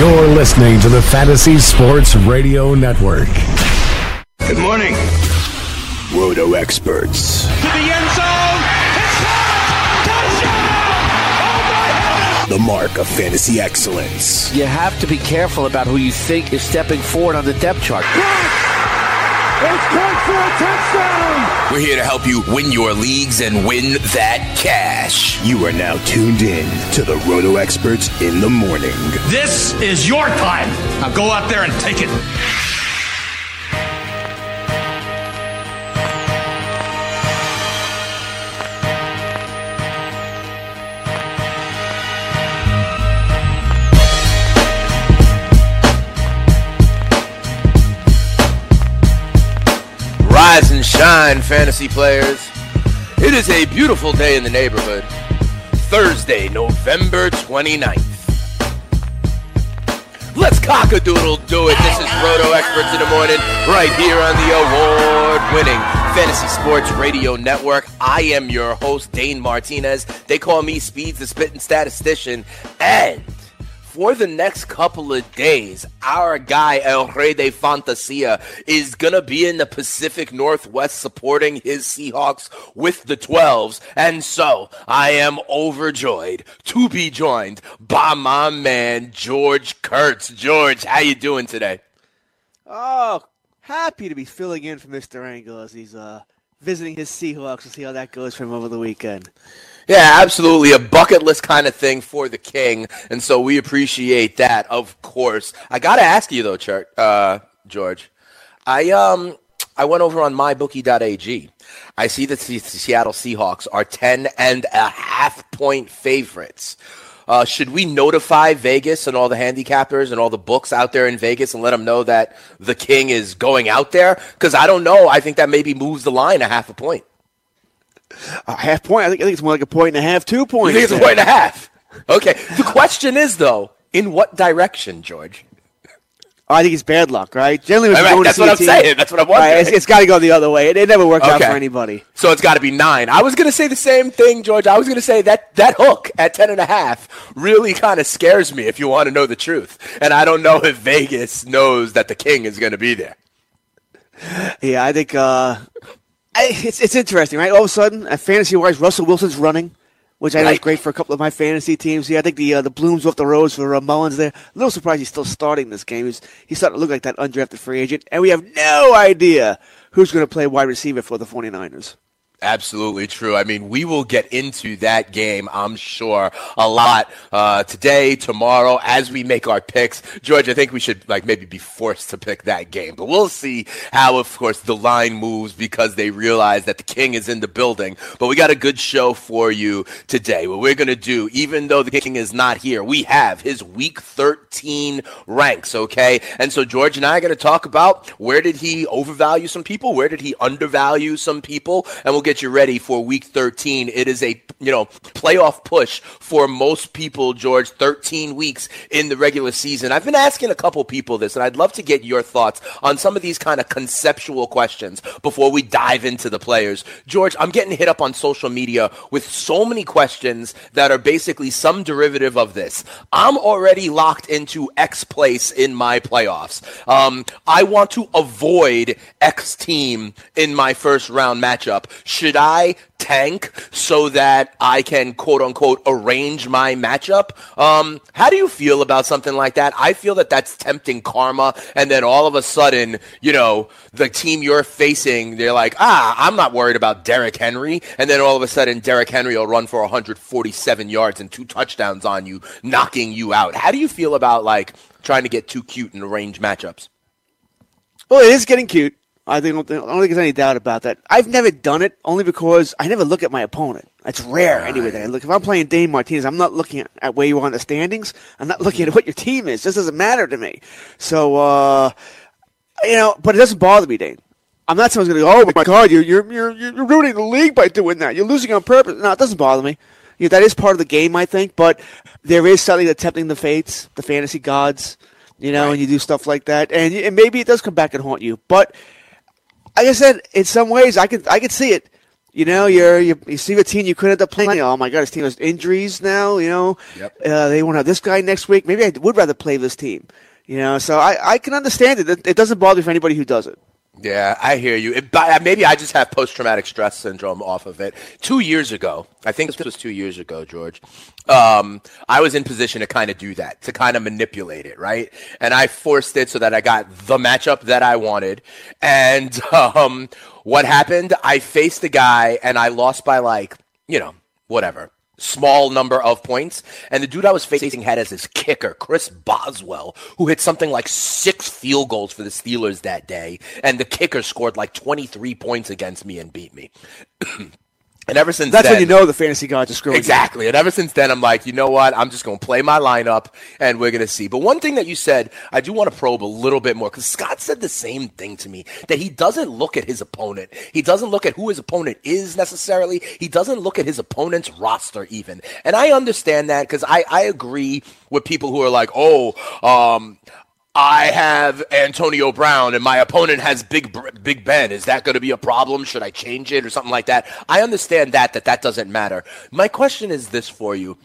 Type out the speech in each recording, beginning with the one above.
You're listening to the Fantasy Sports Radio Network. Good morning. Roto experts. To the end zone. Oh the mark of fantasy excellence. You have to be careful about who you think is stepping forward on the depth chart. It's caught for a touchdown. We're here to help you win your leagues and win that cash. You are now tuned in to the Roto Experts in the morning. This is your time. Now go out there and take it. Rise and shine, fantasy players. It is a beautiful day in the neighborhood. Thursday, November 29th. Let's cock a doodle do it. This is Roto Experts in the Morning, right here on the award winning Fantasy Sports Radio Network. I am your host, Dane Martinez. They call me Speeds the Spitting Statistician. And for the next couple of days, our guy El Rey de Fantasia is gonna be in the Pacific Northwest supporting his Seahawks with the 12s, and so I am overjoyed to be joined by my man George Kurtz. George, how you doing today? Oh, happy to be filling in for Mr. Engel as he's uh, visiting his Seahawks to see how that goes for him over the weekend. Yeah, absolutely. A bucket list kind of thing for the king. And so we appreciate that, of course. I got to ask you, though, Chart, uh, George. I, um, I went over on mybookie.ag. I see that the Seattle Seahawks are 10 and a half point favorites. Uh, should we notify Vegas and all the handicappers and all the books out there in Vegas and let them know that the king is going out there? Because I don't know. I think that maybe moves the line a half a point. A half point? I think, I think it's more like a point and a half, two points. You think it's a point and a half? Okay. The question is, though, in what direction, George? I think it's bad luck, right? Generally, when All right, that's what I'm team- saying. That's what I'm Right, it's, it's got to go the other way. It, it never works out for anybody. So it's got to be nine. I was going to say the same thing, George. I was going to say that that hook at ten and a half really kind of scares me if you want to know the truth. And I don't know if Vegas knows that the king is going to be there. Yeah, I think uh, I, it's it's interesting, right? All of a sudden, fantasy wise, Russell Wilson's running, which I know is great for a couple of my fantasy teams. Yeah, I think the uh, the blooms off the rose for uh, Mullens there. A little surprised he's still starting this game. He's he's starting to look like that undrafted free agent, and we have no idea who's going to play wide receiver for the 49ers. Absolutely true. I mean, we will get into that game, I'm sure, a lot uh, today, tomorrow, as we make our picks. George, I think we should like maybe be forced to pick that game, but we'll see how, of course, the line moves because they realize that the king is in the building. But we got a good show for you today. What we're to do, even though the king is not here, we have his week 13 ranks, okay? And so George and I are to talk about where did he overvalue some people, where did he undervalue some people, and we'll get you ready for week 13. It is a, you know, playoff push for most people, George, 13 weeks in the regular season. I've been asking a couple people this, and I'd love to get your thoughts on some of these kind of conceptual questions before we dive into the players. George, I'm getting hit up on social media with so many questions that are basically some derivative of this. I'm already locked into X place in my playoffs. Um, I want to avoid X team in my first round matchup. Should I tank so that I can quote unquote arrange my matchup? Um, how do you feel about something like that? I feel that that's tempting karma, and then all of a sudden, you know, the team you're facing, they're like, ah, I'm not worried about Derrick Henry, and then all of a sudden, Derrick Henry will run for 147 yards and two touchdowns on you, knocking you out. How do you feel about like trying to get too cute in arranged matchups? Well, it is getting cute. I think I don't think there's any doubt about that. I've never done it only because I never look at my opponent. It's rare anyway. That I look if I'm playing Dane Martinez, I'm not looking at, at where you are in the standings. I'm not looking at what your team is. This doesn't matter to me. So, uh, you know, but it doesn't bother me, Dane. I'm not someone's going to go, oh my God, you're, you're, you're, you're ruining the league by doing that. You're losing on purpose. No, it doesn't bother me. You know, that is part of the game, I think, but there is something that's tempting the fates, the fantasy gods, you know, Right. and you do stuff like that. And, and maybe it does come back and haunt you. But like I said, in some ways, I could I could see it. You know, you're, you you see a team you couldn't end up playing. Oh my God, this team has injuries now. You know, Yep. uh, they won't have this guy next week. Maybe I would rather play this team. You know, so I, I can understand it. it. It doesn't bother me for anybody who does it. Yeah, I hear you. It, but maybe I just have post traumatic stress syndrome off of it. Two years ago, I think this was two years ago, George. Um, I was in position to kind of do that, to kind of manipulate it, right? And I forced it so that I got the matchup that I wanted. And um, what happened? I faced the guy, and I lost by like, you know, whatever small number of points. And the dude I was facing had as his kicker, Chris Boswell, who hit something like six field goals for the Steelers that day. And the kicker scored like 23 points against me and beat me. and ever since That's then, when you know the fantasy gods are screwing. you. Exactly. And ever since then, I'm like, you know what? I'm just going to play my lineup and we're going to see. But one thing that you said, I do want to probe a little bit more because Scott said the same thing to me that he doesn't look at his opponent. He doesn't look at who his opponent is necessarily. He doesn't look at his opponent's roster even. And I understand that because I, I agree with people who are like, oh, um, I have Antonio Brown and my opponent has Big Big Ben. Is that going to be a problem? Should I change it or something like that? I understand that that that doesn't matter. My question is this for you.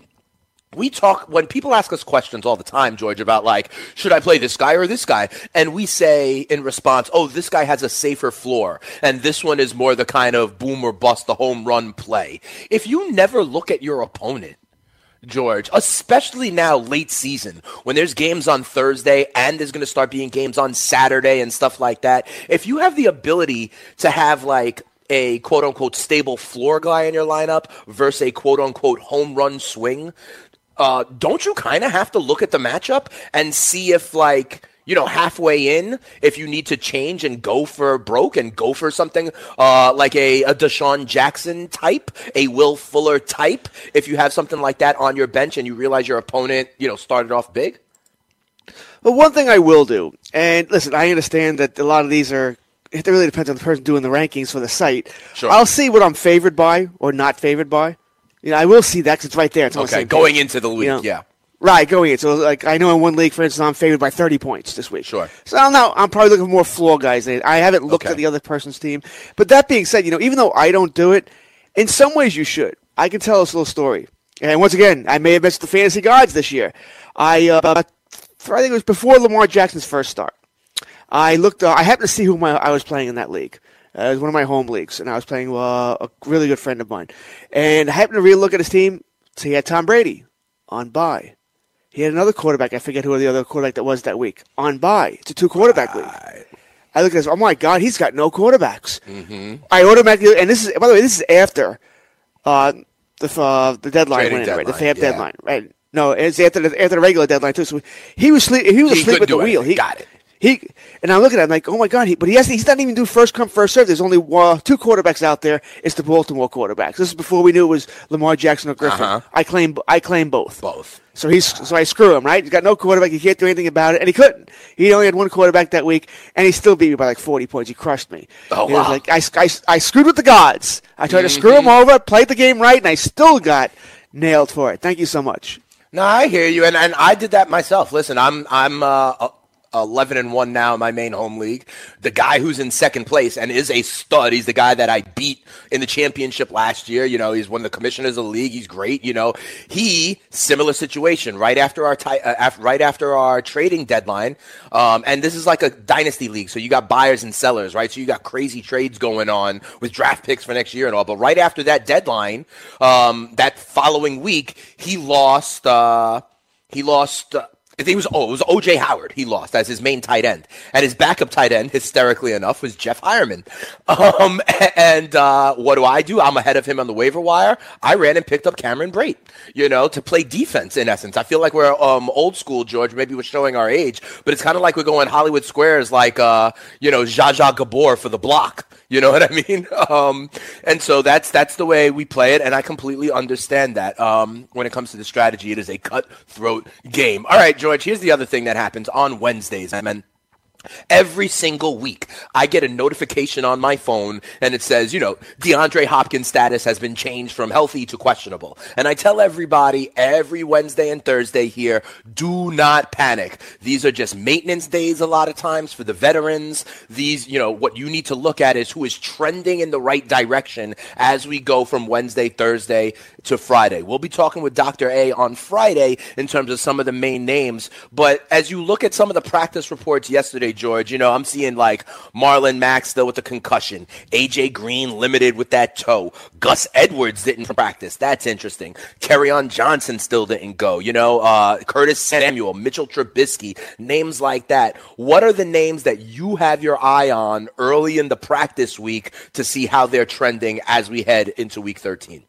We talk when people ask us questions all the time, George, about like, should I play this guy or this guy? And we say in response, oh, this guy has a safer floor, and this one is more the kind of boom or bust, the home run play. If you never look at your opponent, George, especially now late season when there's games on Thursday and there's going to start being games on Saturday and stuff like that. If you have the ability to have like a quote unquote stable floor guy in your lineup versus a quote unquote home run swing, uh, don't you kind of have to look at the matchup and see if like you know halfway in if you need to change and go for broke and go for something uh, like a, a DeSean Jackson type, a Will Fuller type, if you have something like that on your bench and you realize your opponent you know started off big. But one thing I will do, and listen, I understand that a lot of these are. It really depends on the person doing the rankings for the site. Sure. I'll see what I'm favored by or not favored by. You know, I will see that because it's right there. It's Okay, going page. into the week, You know? yeah. Right, going in. So, like, I know in one league, for instance, I'm favored by 30 points this week. Sure. So, I'm now I'm probably looking for more floor guys. I haven't looked Okay. at the other person's team. But that being said, you know, even though I don't do it, in some ways you should. I can tell this little story. And once again, I may have missed the fantasy gods this year. I, uh, I think it was before Lamar Jackson's first start. I looked. Uh, I happened to see who my, I was playing in that league. Uh, it was one of my home leagues, and I was playing uh, a really good friend of mine. And I happened to really look at his team. So he had Tom Brady on bye. He had another quarterback. I forget who the other quarterback that was that week on bye. It's a two quarterback league. I look at this. Oh my God, he's got no quarterbacks. Mm-hmm. I automatically, and this is by the way, this is after uh, the uh, the deadline Trading went in, right? The FAB yeah. deadline, right? No, it's after the, after the regular deadline too. So he was sleep, he was He asleep at the wheel. He Got it. He and I'm looking at him like, oh my god, he, but he has he's not even do first come first serve. There's only uh, two quarterbacks out there. It's the Baltimore quarterbacks. This is before we knew it was Lamar Jackson or Griffin. Uh-huh. I claim I claim both. Both. So he's so I screw him right. He's got no quarterback. He can't do anything about it, and he couldn't. He only had one quarterback that week, and he still beat me by like 40 points. He crushed me. Oh, wow. Like I, I, I screwed with the gods. I tried to screw him Mm-hmm. over, played the game right, and I still got nailed for it. Thank you so much. No, I hear you, and, and I did that myself. Listen, I'm I'm uh, 11 and 1 now in my main home league. The guy who's in second place and is a stud, he's the guy that I beat in the championship last year. You know, he's one of the commissioners of the league. He's great. You know, he, similar situation right after our, uh, right after our trading deadline. Um, and this is like a dynasty league. So you got buyers and sellers, right? So you got crazy trades going on with draft picks for next year and all. But right after that deadline, um, that following week, he lost, uh, he lost, uh, I think it was oh, it was OJ Howard. He lost as his main tight end, and his backup tight end, hysterically enough, was Jeff Heuerman. Um, and uh, what do I do? I'm ahead of him on the waiver wire. I ran and picked up Cameron Brate, you know, to play defense. In essence, I feel like we're um, old school, George. Maybe we're showing our age, but it's kind of like we're going Hollywood Squares, like uh, you know, Zsa Zsa Gabor for the block. You know what I mean? Um, and so that's that's the way we play it, and I completely understand that. Um, when it comes to the strategy, it is a cutthroat game. All right, George. Here's the other thing that happens on Wednesdays. I mean. Every single week, I get a notification on my phone and it says, you know, DeAndre Hopkins' status has been changed from healthy to questionable. And I tell everybody every Wednesday and Thursday here, do not panic. These are just maintenance days a lot of times for the veterans. These, you know, what you need to look at is who is trending in the right direction as we go from Wednesday, Thursday to Friday. We'll be talking with Dr. A on Friday in terms of some of the main names. But as you look at some of the practice reports yesterday, George. You know, I'm seeing like Marlon Mack still with the concussion, AJ Green limited with that toe, Gus Edwards didn't practice. That's interesting. Kerryon Johnson still didn't go. You know, uh, Curtis Samuel, Mitchell Trubisky, names like that. What are the names that you have your eye on early in the practice week to see how they're trending as we head into week 13?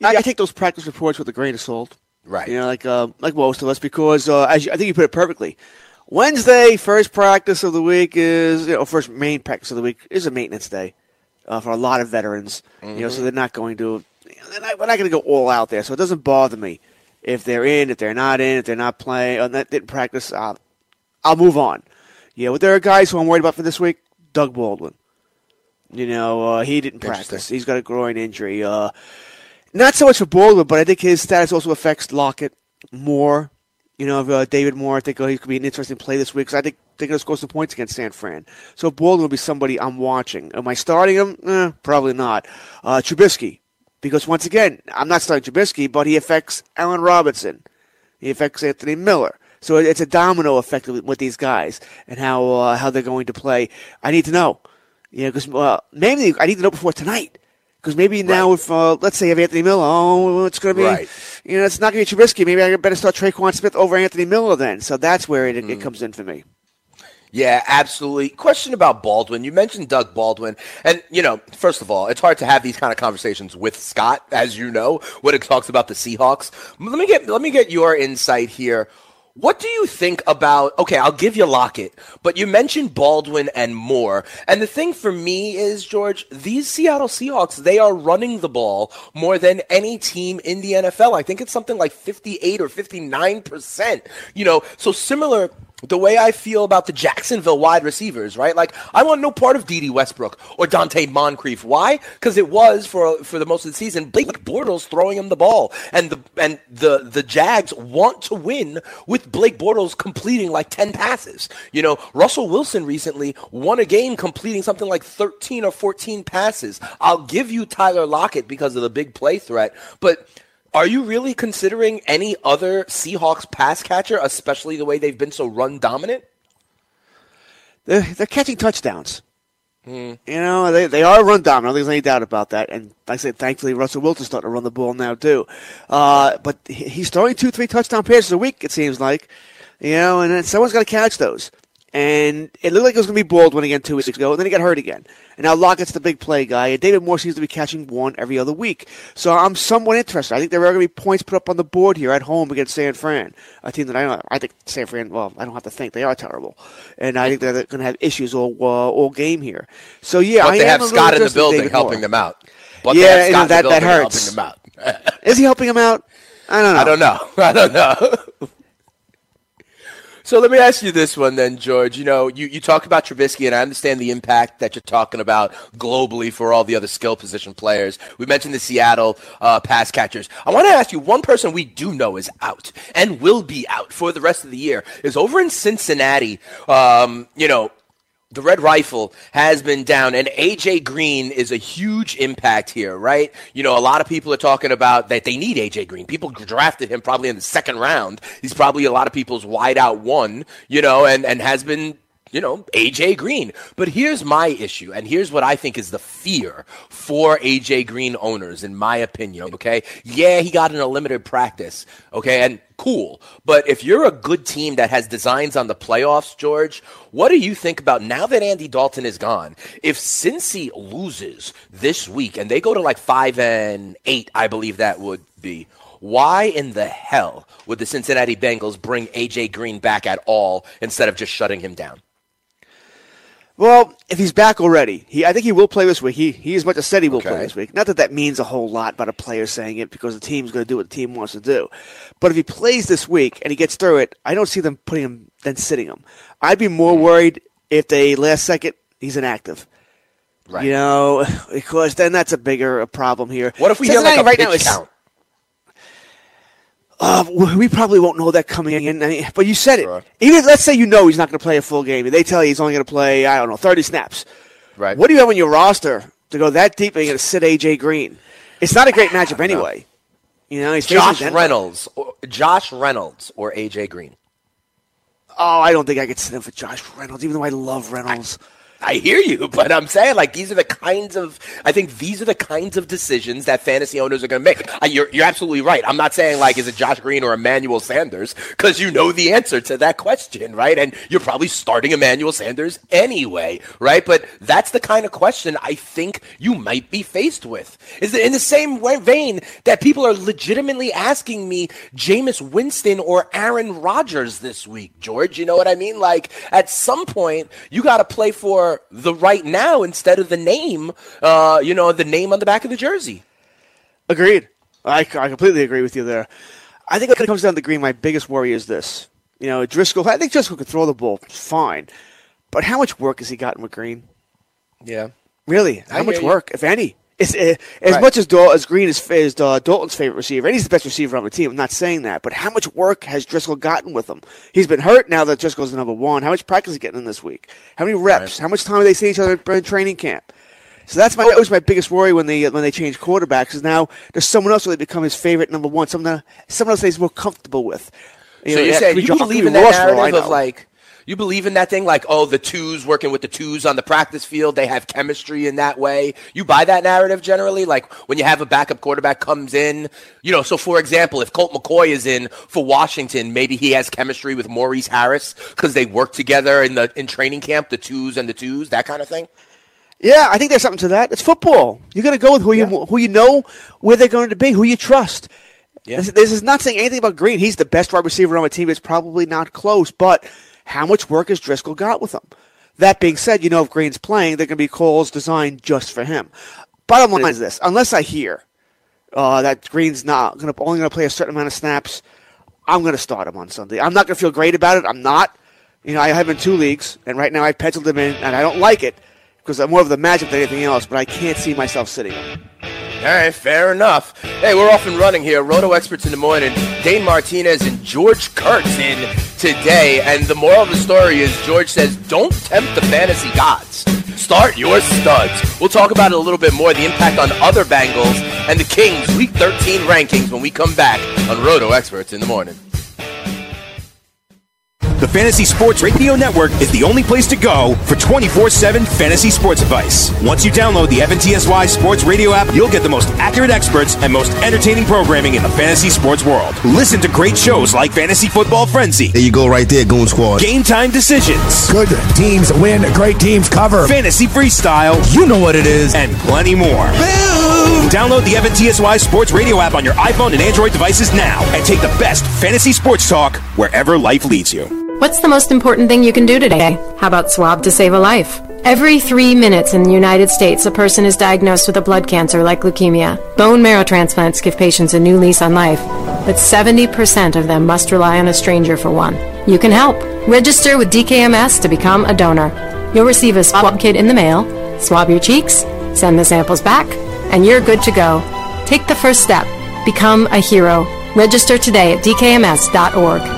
Yeah, I take those practice reports with a grain of salt. Right. You know, like uh, like most of us, because uh, as you, I think you put it perfectly. Wednesday, first practice of the week is, you know, first main practice of the week is a maintenance day uh, for a lot of veterans. Mm-hmm. You know, so they're not going to, they're not, we're not going to go all out there. So it doesn't bother me if they're in, if they're not in, if they're not playing, or that didn't practice. I'll, I'll move on. Yeah, but there are guys who I'm worried about for this week. Doug Baldwin. You know, uh, he didn't practice. He's got a groin injury. Uh, not so much for Baldwin, but I think his status also affects Lockett more you know, uh, David Moore, I think uh, he could be an interesting play this week because I think they're going to score some points against San Fran. So Baldwin will be somebody I'm watching. Am I starting him? Eh, probably not. Uh, Trubisky, because once again, I'm not starting Trubisky, but he affects Allen Robinson. He affects Anthony Miller. So it's a domino effect with these guys and how uh, how they're going to play. I need to know, you know, because uh, mainly I need to know before tonight. Because maybe now, right. if uh, let's say if Anthony Miller, oh, it's going to be, right. you know, it's not going to be Trubisky. Maybe I better start Tre'Quan Smith over Anthony Miller then. So that's where it, mm. it comes in for me. Yeah, absolutely. Question about Baldwin. You mentioned Doug Baldwin. And, you know, first of all, it's hard to have these kind of conversations with Scott, as you know, when it talks about the Seahawks. Let me get let me get your insight here. What do you think about? Okay, I'll give you Lockett, but you mentioned Baldwin and Moore. And the thing for me is, George, these Seattle Seahawks, they are running the ball more than any team in the NFL. I think it's something like 58 or 59%. You know, so similar the way I feel about the Jacksonville wide receivers, right? Like I want no part of Dede Westbrook or Donte Moncrief. Why? Because it was for for the most of the season Blake Bortles throwing him the ball, and the and the the Jags want to win with Blake Bortles completing like ten passes. You know, Russell Wilson recently won a game completing something like thirteen or fourteen passes. I'll give you Tyler Lockett because of the big play threat, but are you really considering any other Seahawks pass catcher, especially the way they've been so run dominant? They're, they're catching touchdowns. Mm. You know, they, they are run dominant. There's any doubt about that. And like I said, thankfully, Russell Wilson's starting to run the ball now, too. Uh, but he's throwing two, three touchdown passes a week, it seems like. You know, and then someone's got to catch those. And it looked like it was going to be Baldwin again two weeks ago, and then he got hurt again. And now Lockett's the big play guy, and David Moore seems to be catching one every other week. So I'm somewhat interested. I think there are going to be points put up on the board here at home against San Fran, a team that I don't. I think San Fran. Well, I don't have to think they are terrible, and I think they're going to have issues all uh, all game here. So yeah, but I they have Scott in the building helping them out. But yeah, that that hurts. Is he helping him out? I don't know. I don't know. I don't know. So let me ask you this one then, George. You know, you, you talk about Trubisky, and I understand the impact that you're talking about globally for all the other skill position players. We mentioned the Seattle uh, pass catchers. I want to ask you one person we do know is out and will be out for the rest of the year is over in Cincinnati. Um, you know, the red rifle has been down and AJ Green is a huge impact here, right? You know, a lot of people are talking about that they need AJ Green. People drafted him probably in the second round. He's probably a lot of people's wide out one, you know, and, and has been you know, AJ Green. But here's my issue, and here's what I think is the fear for AJ Green owners, in my opinion. Okay. Yeah, he got in a limited practice. Okay. And cool. But if you're a good team that has designs on the playoffs, George, what do you think about now that Andy Dalton is gone? If Cincy loses this week and they go to like five and eight, I believe that would be. Why in the hell would the Cincinnati Bengals bring AJ Green back at all instead of just shutting him down? Well, if he's back already, he I think he will play this week. He he as much as said he will Okay. play this week. Not that that means a whole lot about a player saying it because the team's going to do what the team wants to do. But if he plays this week and he gets through it, I don't see them putting him then sitting him. I'd be more worried if they last second he's inactive. Right. You know, because then that's a bigger problem here. What if we hear like a right pitch now count? Uh, we probably won't know that coming in. I mean, but you said Sure. it. Even let's say you know he's not going to play a full game, and they tell you he's only going to play, I don't know, thirty snaps. Right. What do you have on your roster to go that deep and you're going to sit AJ Green? It's not a great matchup anyway. You know, he's Josh Reynolds, or, Josh Reynolds, or AJ Green. Oh, I don't think I could sit him for Josh Reynolds, even though I love Reynolds. I hear you, but I'm saying like these are the kinds of I think these are the kinds of decisions that fantasy owners are going to make. I, you're you're absolutely right. I'm not saying like is it Josh Green or Emmanuel Sanders because you know the answer to that question, right? And you're probably starting Emmanuel Sanders anyway, right? But that's the kind of question I think you might be faced with. Is it in the same vein that people are legitimately asking me Jameis Winston or Aaron Rodgers this week, George? You know what I mean? Like at some point you got to play for the right now instead of the name, uh, you know, the name on the back of the jersey. Agreed. I, I completely agree with you there. I think when it comes down to Green, my biggest worry is this. You know, Driskel, I think Driskel could throw the ball fine, but how much work has he gotten with Green? Yeah. Really, how I much hear you. work, if any? It's, uh, as Right. much as Dal- as Green is, is uh, Dalton's favorite receiver, and he's the best receiver on the team. I'm not saying that, but how much work has Driskel gotten with him? He's been hurt now that Driskel's the number one. How much practice is he getting in this week? How many reps? How much time do they see each other in training camp? So that's my that was my biggest worry when they when they changed quarterbacks. Is now there's someone else who they become his favorite number one, someone someone else that he's more comfortable with. You so know, you yeah, saying you believe in that lost for I narrative of like you believe in that thing like oh the twos working with the twos on the practice field they have chemistry in that way you buy that narrative generally like when you have a backup quarterback comes in you know so for example if Colt McCoy is in for Washington maybe he has chemistry with Maurice Harris because they work together in the in training camp the twos and the twos that kind of thing Yeah, I think there's something to that. It's football. You're going to go with who you who you know where they're going to be, who you trust. Yeah. This, this is not saying anything about Green. He's the best wide receiver on my team. It's probably not close, but how much work has Driskel got with him? That being said, you know if Green's playing, there are going to be calls designed just for him. Bottom line is this: unless I hear uh, that Green's not to only going to play a certain amount of snaps, I'm going to start him on Sunday. I'm not going to feel great about it. I'm not. You know, I have him in two leagues, and right now I've penciled him in, and I don't like it because I'm more of the magic than anything else. But I can't see myself sitting him. All right, fair enough. Hey, we're off and running here. Roto Experts in the morning. Dane Martinez and George Kurtz in today. And the moral of the story is George says, don't tempt the fantasy gods. Start your studs. We'll talk about it a little bit more, the impact on other Bengals and the Kings Week 13 rankings when we come back on Roto Experts in the morning. The Fantasy Sports Radio Network is the only place to go for 24 7 fantasy sports advice. Once you download the FNTSY Sports Radio app, you'll get the most accurate experts and most entertaining programming in the fantasy sports world. Listen to great shows like Fantasy Football Frenzy, There you go, right there, Goon Squad. Game Time Decisions, Good teams win, great teams cover. Fantasy Freestyle, You know what it is. and plenty more. Download the FNTSY Sports Radio app on your iPhone and Android devices now and take the best fantasy sports talk wherever life leads you. What's the most important thing you can do today? How about swab to save a life? Every three minutes in the United States, a person is diagnosed with a blood cancer like leukemia. Bone marrow transplants give patients a new lease on life, but 70% of them must rely on a stranger for one. You can help. Register with DKMS to become a donor. You'll receive a swab kit in the mail, swab your cheeks, send the samples back, and you're good to go. Take the first step. Become a hero. Register today at dkms.org.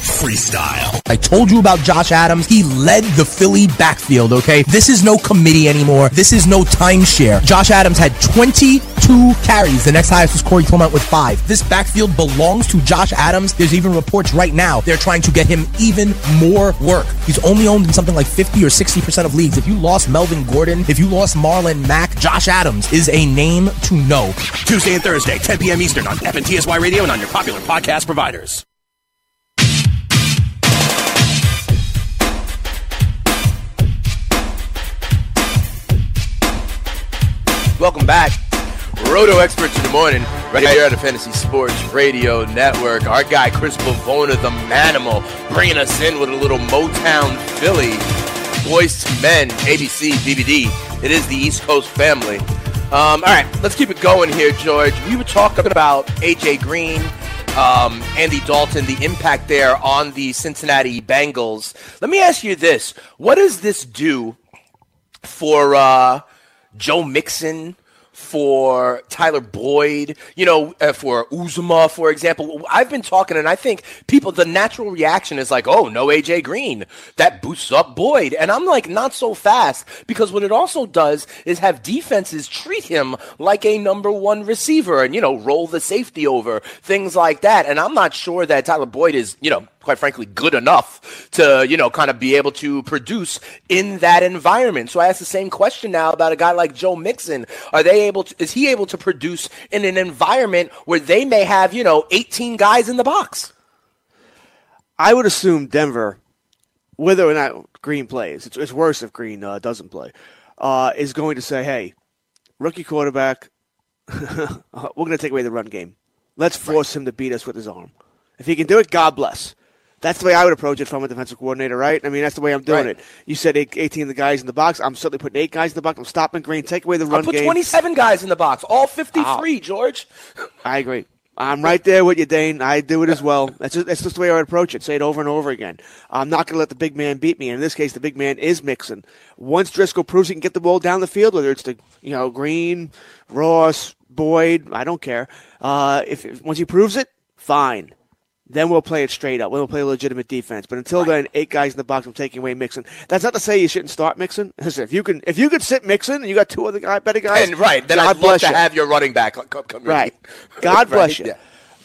Freestyle. I told you about Josh Adams. He led the Philly backfield, okay? This is no committee anymore. This is no timeshare. Josh Adams had 22 carries. The next highest was Corey Clement with five. This backfield belongs to Josh Adams. There's even reports right now they're trying to get him even more work. He's only owned in something like 50 or 60% of leagues. If you lost Melvin Gordon, if you lost Marlon Mack, Josh Adams is a name to know. Tuesday and Thursday, 10 p.m. Eastern on FNTSY Radio and on your popular podcast providers. Welcome back. Roto Experts in the morning, right here at the Fantasy Sports Radio Network. Our guy Chris Pavona, the Manimal, bringing us in with a little Motown Philly. Boys Men, ABC, BBD. It is the East Coast family. Um, all right, let's keep it going here, George. We were talking about AJ Green, um, Andy Dalton, the impact there on the Cincinnati Bengals. Let me ask you this: What does this do for? Uh, Joe Mixon, for Tyler Boyd, you know, uh, for Uzomah, for example. I've been talking, and I think people, the natural reaction is like, oh, no AJ Green. That boosts up Boyd. And I'm like, not so fast, because what it also does is have defenses treat him like a number one receiver and, you know, roll the safety over, things like that. And I'm not sure that Tyler Boyd is, you know, quite frankly, good enough to, you know, kind of be able to produce in that environment. So I ask the same question now about a guy like Joe Mixon. Are they able to, is he able to produce in an environment where they may have, you know, 18 guys in the box? I would assume Denver, whether or not Green plays, it's, it's worse if Green uh, doesn't play, uh, is going to say, hey, rookie quarterback, we're going to take away the run game. Let's force right. him to beat us with his arm. If he can do it, God bless. That's the way I would approach it from a defensive coordinator, right? I mean, that's the way I'm doing right. it. You said 18 of the guys in the box. I'm certainly putting eight guys in the box. I'm stopping Green. Take away the run I'll put game. 27 guys in the box. All 53, George. I agree. I'm right there with you, Dane. I do it as well. That's just, that's just the way I would approach it. Say it over and over again. I'm not going to let the big man beat me. And in this case, the big man is Mixon. Once Driskel proves he can get the ball down the field, whether it's the you know Green, Ross, Boyd, I don't care. Uh, if, if once he proves it, fine. Then we'll play it straight up. We'll play a legitimate defense. But until right. then, eight guys in the box. I'm taking away Mixon. That's not to say you shouldn't start Mixon. Listen, if you can, if you could sit Mixon and you got two other guy, better guys, and right, then God I'd love to you. have your running back. Come, come right. God bless right. you. Yeah.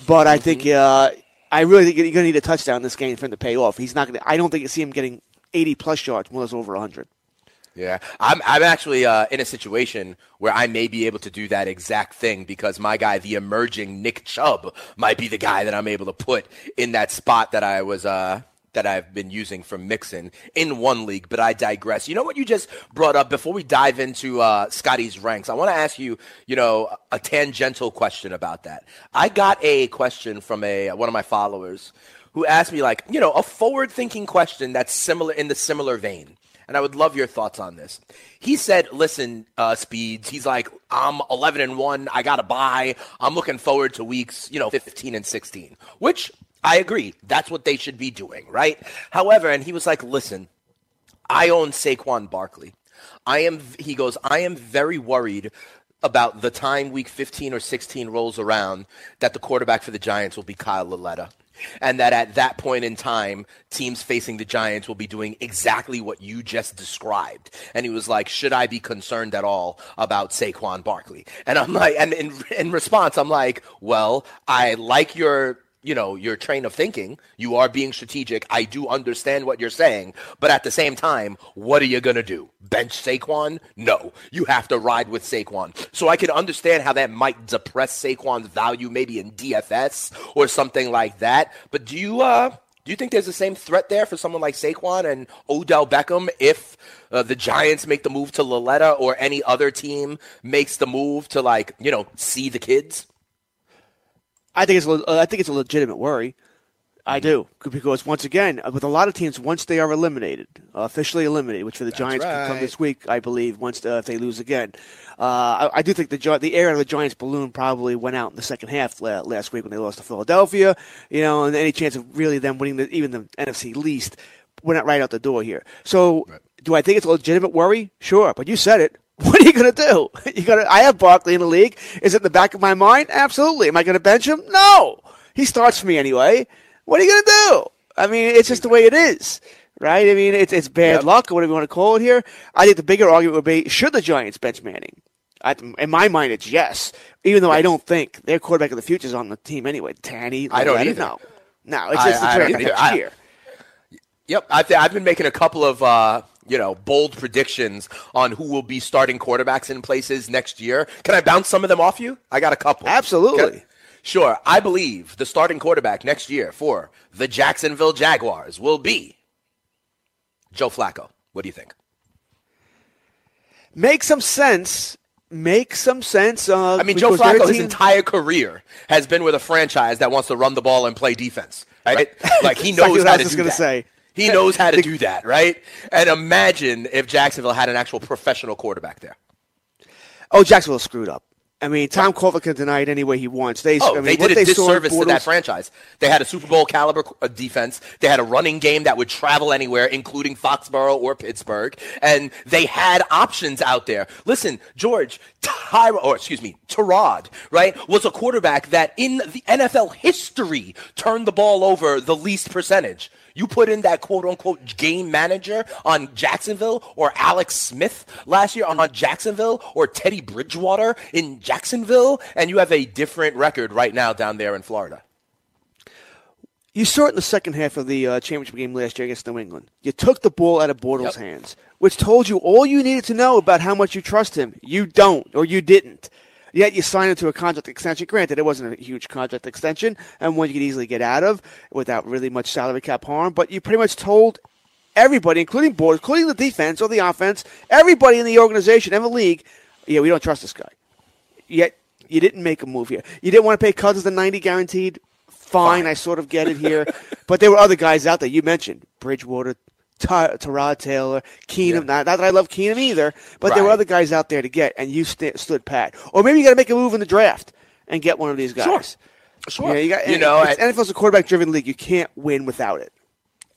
But I think uh, I really think you're going to need a touchdown this game for him to pay off. He's not going to. I don't think you see him getting 80 plus yards more than over 100. Yeah, I'm I'm actually uh, in a situation where I may be able to do that exact thing because my guy, the emerging Nick Chubb, might be the guy that I'm able to put in that spot that I was uh, that I've been using from Mixon in one league. But I digress. You know what you just brought up before we dive into uh, Scotty's ranks. I want to ask you, you know, a tangential question about that. I got a question from a one of my followers who asked me like, you know, a forward-thinking question that's similar in the similar vein and I would love your thoughts on this. He said, "Listen, uh, Speeds." He's like, "I'm 11 and one. I got to buy. I'm looking forward to weeks, you know, 15 and 16." Which I agree. That's what they should be doing, right? However, and he was like, "Listen, I own Saquon Barkley. I am." He goes, "I am very worried." About the time week 15 or 16 rolls around, that the quarterback for the Giants will be Kyle Lauletta and that at that point in time, teams facing the Giants will be doing exactly what you just described. And he was like, "Should I be concerned at all about Saquon Barkley?" And I'm like, and in, in response, I'm like, "Well, I like your." You know your train of thinking. You are being strategic. I do understand what you're saying, but at the same time, what are you gonna do? Bench Saquon? No, you have to ride with Saquon. So I can understand how that might depress Saquon's value, maybe in DFS or something like that. But do you uh do you think there's the same threat there for someone like Saquon and Odell Beckham if uh, the Giants make the move to Lauletta or any other team makes the move to like you know see the kids? I think it's a, uh, think it's a legitimate worry. I do because once again, uh, with a lot of teams, once they are eliminated, uh, officially eliminated, which for the That's Giants could come this week, I believe. Once uh, if they lose again, uh, I, I do think the the air of the Giants balloon probably went out in the second half la- last week when they lost to Philadelphia. You know, and any chance of really them winning the, even the NFC least went out right out the door here. So, do I think it's a legitimate worry? Sure, but you said it. What are you going to do? You got to. I have Barkley in the league. Is it in the back of my mind? Absolutely. Am I going to bench him? No. He starts for me anyway. What are you going to do? I mean, it's just the way it is, right? I mean, it's it's bad luck or whatever you want to call it here. I think the bigger argument would be: should the Giants bench Manning? I, in my mind, it's yes. Even though I don't think their quarterback of the future is on the team anyway. Tanny, I don't Lauletta, either. No, no. It's I- just the I draft don't either. next I- year. Yep, I've, I've been making a couple of uh, you know bold predictions on who will be starting quarterbacks in places next year. Can I bounce some of them off you? I got a couple. Absolutely. I- Sure. I believe the starting quarterback next year for the Jacksonville Jaguars will be Joe Flacco. What do you think? Make some sense. Make some sense. Uh, I mean, Joe because their Flacco, his team- entire career has been with a franchise that wants to run the ball and play defense. Right? Like he Exactly knows what I how was to just do gonna that. say. He knows how to do that, right? And imagine if Jacksonville had an actual professional quarterback there. Oh, Jacksonville screwed up. I mean, Tom Coughlin can deny it any way he wants. They, Oh, I mean, they what did a they disservice to that franchise. They had a Super Bowl caliber uh, defense. They had a running game that would travel anywhere, including Foxborough or Pittsburgh, and they had options out there. Listen, George, Tyra, or excuse me, Tyrod, right, was a quarterback that in the NFL history turned the ball over the least percentage. You put in that quote unquote game manager on Jacksonville or Alex Smith last year on Jacksonville or Teddy Bridgewater in Jacksonville, and you have a different record right now down there in Florida. You saw it in the second half of the uh, championship game last year against New England. You took the ball out of Bortles' hands, which told you all you needed to know about how much you trust him. You don't, or you didn't. Yet you signed into a contract extension. Granted, it wasn't a huge contract extension, and one you could easily get out of without really much salary cap harm. But you pretty much told everybody, including Bortles, including the defense or the offense, everybody in the organization and the league, yeah, we don't trust this guy. Yet you didn't make a move here. You didn't want to pay Cousins the ninety guaranteed. Fine, I sort of get it here, but there were other guys out there. You mentioned Bridgewater, Ty- Tyrod Taylor, Keenum. Not, not that I love Keenum either, but there were other guys out there to get, and you st- stood pat. Or maybe you got to make a move in the draft and get one of these guys. Sure. You, know, you, got, You know, it's, I- NFL's a quarterback-driven league. You can't win without it.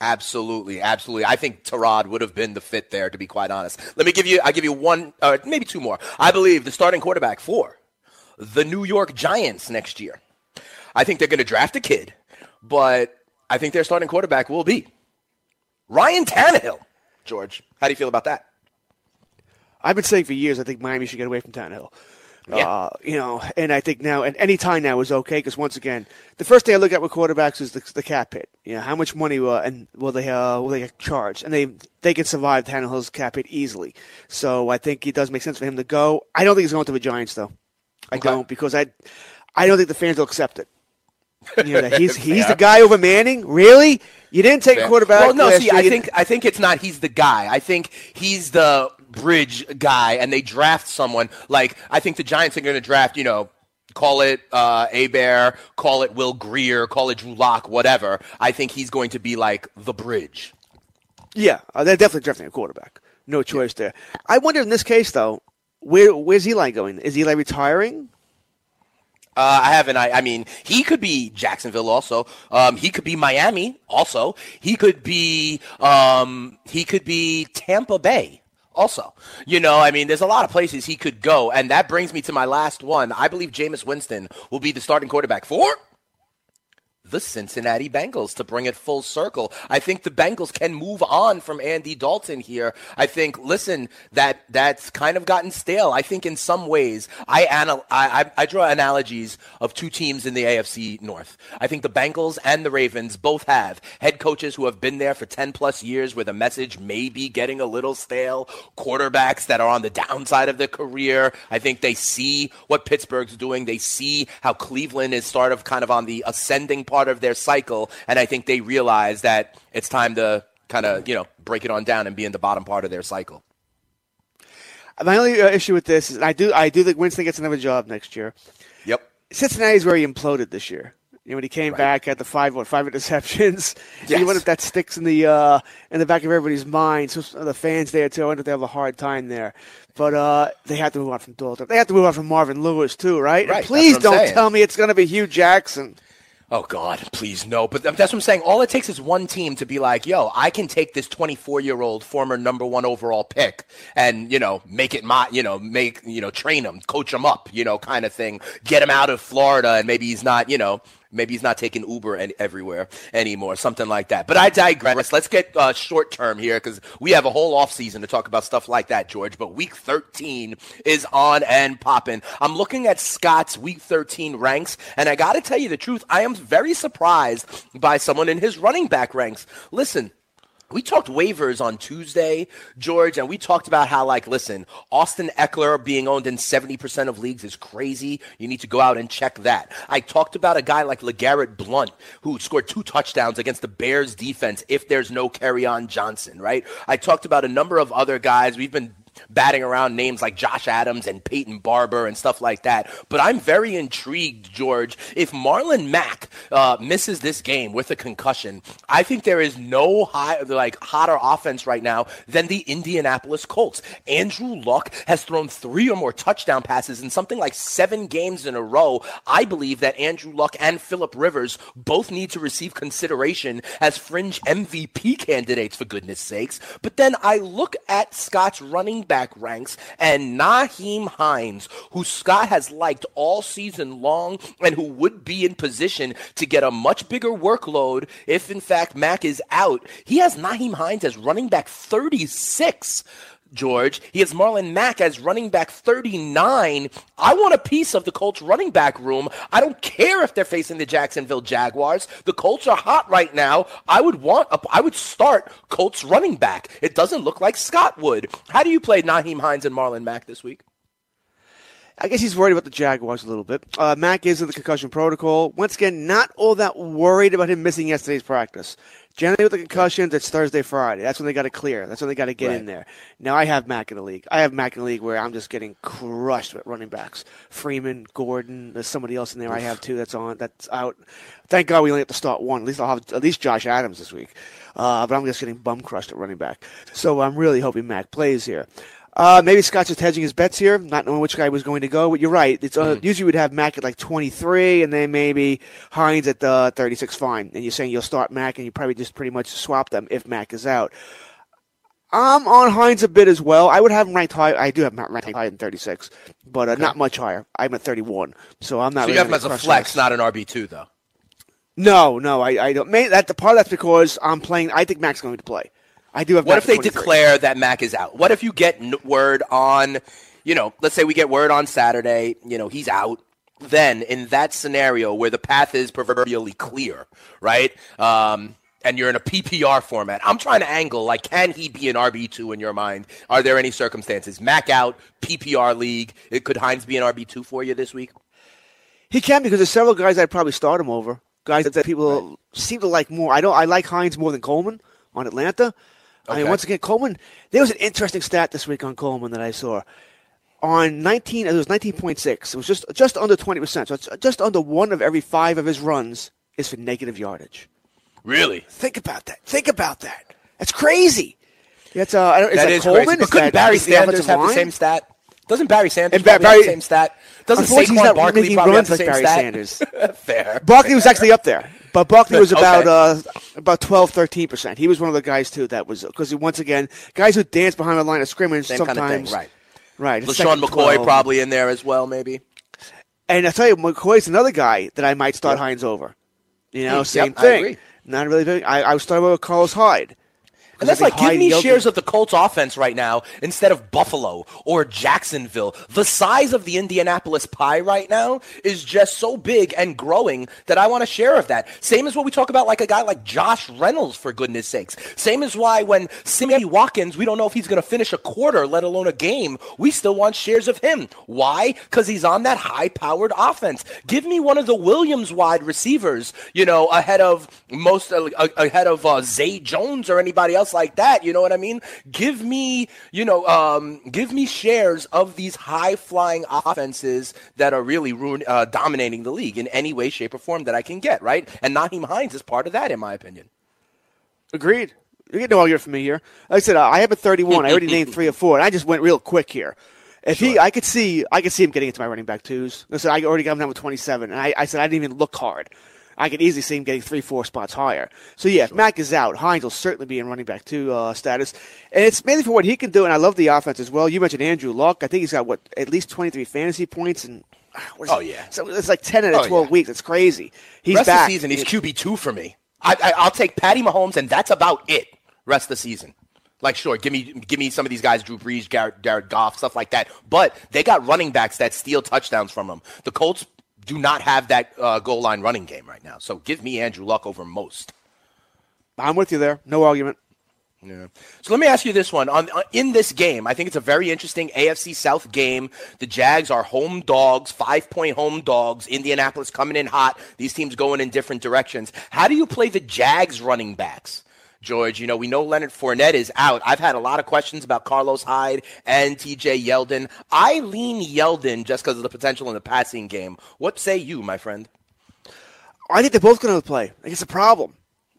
Absolutely, absolutely. I think Tyrod would have been the fit there, to be quite honest. Let me give you, I give you one, uh, maybe two more. I believe the starting quarterback for the New York Giants next year. I think they're going to draft a kid, but I think their starting quarterback will be Ryan Tannehill. George, how do you feel about that? I've been saying for years I think Miami should get away from Tannehill. Yeah. Uh, you know, and I think now, and any time now is okay because once again, the first thing I look at with quarterbacks is the, the cap hit. You know, how much money uh, and will they uh, will they get charged? And they they can survive Tannehill's cap hit easily. So I think it does make sense for him to go. I don't think he's going to the Giants though. I don't because I I don't think the fans will accept it. You know, that he's he's the guy over Manning. Really? You didn't take a quarterback? Well, no. See, year. I think I think it's not. He's the guy. I think he's the bridge guy, and they draft someone like I think the Giants are going to draft. You know, call it uh, Bear, call it Will Grier, call it Drew Lock, whatever. I think he's going to be like the bridge. Yeah, uh, they're definitely drafting a quarterback. No choice there. I wonder in this case though, where where's Eli going? Is Eli retiring? Uh, I haven't. I, I mean, he could be Jacksonville also. Um, he could be Miami also. He could be. Um, he could be Tampa Bay also. You know, I mean, there's a lot of places he could go, and that brings me to my last one. I believe Jameis Winston will be the starting quarterback for the Cincinnati Bengals to bring it full circle. I think the Bengals can move on from Andy Dalton here. I think, listen, that that's kind of gotten stale. I think in some ways, I, anal- I, I, I draw analogies of two teams in the AFC North. I think the Bengals and the Ravens both have head coaches who have been there for 10 plus years where the message may be getting a little stale, quarterbacks that are on the downside of their career. I think they see what Pittsburgh's doing. They see how Cleveland is sort of kind of on the ascending part of their cycle, and I think they realize that it's time to kind of you know break it on down and be in the bottom part of their cycle. My only uh, issue with this is I do I do think Winston gets another job next year. Yep. Cincinnati's where he imploded this year. You know, when he came back at the five what five interceptions. Yes. You wonder if that sticks in the uh, in the back of everybody's mind. So the fans there too. I wonder if they have a hard time there. But uh, they have to move on from Dalton. They have to move on from Marvin Lewis too, right? And Right, please what I'm don't saying. tell me it's going to be Hue Jackson. Oh God, please no. But that's what I'm saying. All it takes is one team to be like, "Yo, I can take this 24 year old former number one overall pick and you know make it my, you know, make you know train him, coach him up, you know, kind of thing. Get him out of Florida, and maybe he's not, you know." Maybe he's not taking Uber any, everywhere anymore, something like that. But I digress. Let's get uh, short term here because we have a whole off season to talk about stuff like that, George. But week 13 is on and popping. I'm looking at Scott's week 13 ranks, and I got to tell you the truth. I am very surprised by someone in his running back ranks. Listen, we talked waivers on Tuesday, George, and we talked about how, like, listen, Austin Ekeler being owned in 70% of leagues is crazy. You need to go out and check that. I talked about a guy like LeGarrette Blunt, who scored two touchdowns against the Bears defense if there's no Kerryon Johnson, right? I talked about a number of other guys. We've been batting around names like Josh Adams and Peyton Barber and stuff like that. But I'm very intrigued, George. If Marlon Mack uh, misses this game with a concussion, I think there is no high, like hotter offense right now than the Indianapolis Colts. Andrew Luck has thrown three or more touchdown passes in something like seven games in a row. I believe that Andrew Luck and Philip Rivers both need to receive consideration as fringe MVP candidates, for goodness sakes. But then I look at Scott's running back ranks and Nyheim Hines, who Scott has liked all season long and who would be in position to get a much bigger workload if, in fact, Mack is out. He has Nyheim Hines as running back 36. George. He has Marlon Mack as running back 39. I want a piece of the Colts running back room. I don't care if they're facing the Jacksonville Jaguars. The Colts are hot right now. I would want a, I would start Colts running back. It doesn't look like Scott would. How do you play Nyheim Hines and Marlon Mack this week? I guess he's worried about the Jaguars a little bit. Uh, Mack is in the concussion protocol. Once again, not all that worried about him missing yesterday's practice. Generally, with the concussions, it's Thursday, Friday. That's when they got to clear. That's when they got to get in there. Now, I have Mack in the league. I have Mack in the league where I'm just getting crushed with running backs. Freeman, Gordon. There's somebody else in there I have too that's on. That's out. Thank God we only have to start one. At least I'll have at least Josh Adams this week. Uh, but I'm just getting bum crushed at running back. So I'm really hoping Mack plays here. Uh, maybe Scott's just hedging his bets here, not knowing which guy was going to go. But you're right. It's uh, usually would have Mack at like 23, and then maybe Hines at the 36. Fine. And you're saying you'll start Mack, and you probably just pretty much swap them if Mack is out. I'm on Hines a bit as well. I would have him ranked high. I do have him ranked higher than 36, but uh, not much higher. I'm at 31, so I'm not. So really you have him as a flex, not an RB2, though. No, no, I, I don't. May, that the part of that's because I'm playing. I think Mack's going to play. I do have. What if they declare that Mack is out? What if you get word on, you know, let's say we get word on Saturday, you know, he's out. Then in that scenario where the path is proverbially clear, right? Um, and you're in a PPR format. I'm trying to angle like, can he be an RB two in your mind? Are there any circumstances? Mack out, PPR league. It, could Hines be an RB two for you this week? He can because there's several guys I'd probably start him over. Guys that people seem to like more. I don't. I like Hines more than Coleman on Atlanta. I mean, once again, Coleman. There was an interesting stat this week on Coleman that I saw. On 19, it was 19.6. It was just just under 20 percent. So it's just under one of every five of his runs is for negative yardage. Really? Think about that. Think about that. That's crazy. That's uh, I don't, is that that, is Coleman? crazy. But couldn't Barry Sanders have the same stat? Doesn't Barry Sanders Ba- probably have the same stat? Doesn't Saquon Barkley probably have the like same Barry stat? Sanders. Fair. Barkley was actually up there, but Barkley was about Okay. uh, about 12, 13 percent. He was one of the guys too that was because he once again, guys who dance behind the line of scrimmage Same kind of sometimes thing, right? right. LeSean McCoy 12. probably in there as well, maybe. And I tell you, McCoy's another guy that I might start Hines over. You know, Hmm, same yep, I thing. agree. Not really big. I, I was talking about Carlos Hyde. And that's like, give me shares of the Colts offense right now instead of Buffalo or Jacksonville. The size of the Indianapolis pie right now is just so big and growing that I want a share of that. Same as what we talk about like a guy like Josh Reynolds, for goodness sakes. Same as why when Sammy Watkins, we don't know if he's going to finish a quarter, let alone a game, we still want shares of him. Why? Because he's on that high-powered offense. Give me one of the Williams wide receivers, you know, ahead of most, uh, ahead of uh, Zay Jones or anybody else like that. You know what I mean? Give me, you know, um, give me shares of these high flying offenses that are really ruin, uh, dominating the league in any way, shape, or form that I can get, right? And Nyheim Hines is part of that, in my opinion. Agreed. You get no argument from me here. Like I said, I have a 31. I already named three or four, and I just went real quick here. If he, I could see, I could see him getting into my running back twos. Listen, I already got him down with 27, and I, I said I didn't even look hard. I could easily see him getting three, four spots higher. So yeah, if Mack is out, Hines will certainly be in running back two uh, status, and it's mainly for what he can do. And I love the offense as well. You mentioned Andrew Luck. I think he's got what at least 23 fantasy points, and is Oh, it? yeah. so it's like 10 out of Oh, 12 yeah. weeks. It's crazy. He's Rest back. of the season, he's QB two for me. I, I, I'll take Patty Mahomes, and that's about it. Rest of the season. Like, sure, give me give me some of these guys, Drew Brees, Garrett, Jared Goff, stuff like that. But they got running backs that steal touchdowns from them. The Colts do not have that uh, goal line running game right now. So give me Andrew Luck over most. I'm with you there. No argument. Yeah. So let me ask you this one. On uh, in this game, I think it's a very interesting AFC South game. The Jags are home dogs, five point home dogs. Indianapolis coming in hot. These teams going in different directions. How do you play the Jags running backs? George, you know, we know Leonard Fournette is out. I've had a lot of questions about Carlos Hyde and TJ Yeldon. I lean Yeldon just because of the potential in the passing game. What say you, my friend? I think they're both going to play. I it's a problem.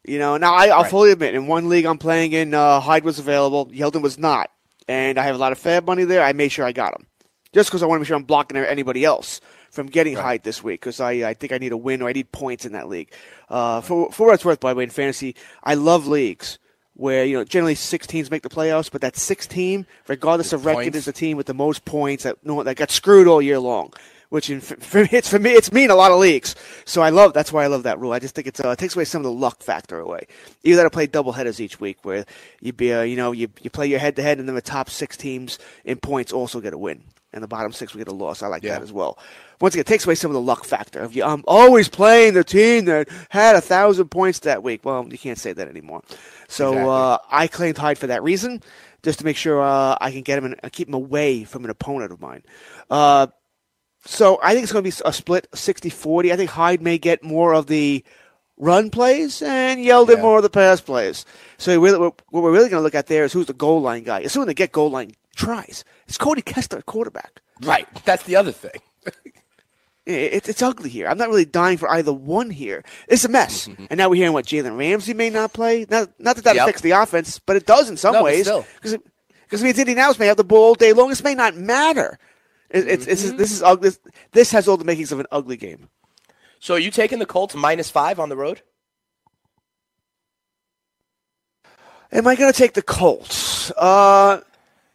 You know, now I, I'll Right. fully admit, in one league I'm playing in, uh, Hyde was available, Yeldon was not, and I have a lot of fab money there. I made sure I got him, just because I want to make sure I'm blocking anybody else from getting Hyde this week, because I, I think I need a win or I need points in that league. Uh, for for what it's worth, by the way, in fantasy, I love leagues where you know generally six teams make the playoffs, but that sixth team, regardless of record, points. is the team with the most points that no, that got screwed all year long. Which in, for, for me, it's for me, it's me in a lot of leagues. So I love that's why I love that rule. I just think it's uh, it takes away some of the luck factor away. You got to play double headers each week, where you'd be uh, you know you you play your head to head, and then the top six teams in points also get a win, and the bottom six we get a loss. I like Yeah. that as well. Once again, it takes away some of the luck factor of you. I'm always playing the team that had a thousand points that week. Well, you can't say that anymore. So Exactly. uh, I claimed Hyde for that reason, just to make sure uh, I can get him and uh, keep him away from an opponent of mine. Uh, so I think it's going to be a split 60-40. I think Hyde may get more of the run plays and Yeldon more of the pass plays. So really, what what we're really going to look at there is who's the goal line guy. Assuming they get goal line tries. It's Cody Kessler, quarterback. Right. That's the other thing. It, it's ugly here. I'm not really dying for either one here. It's a mess. and now we're hearing what Jalen Ramsey may not play. Not, not that that Yep. affects the offense, but it does in some No, ways. Because because it means Indianapolis may have the ball all day long. This may not matter. It, it's, it's, Mm-hmm. this is ugly. This, this has all the makings of an ugly game. So are you taking the Colts minus five on the road? Am I going to take the Colts? Uh,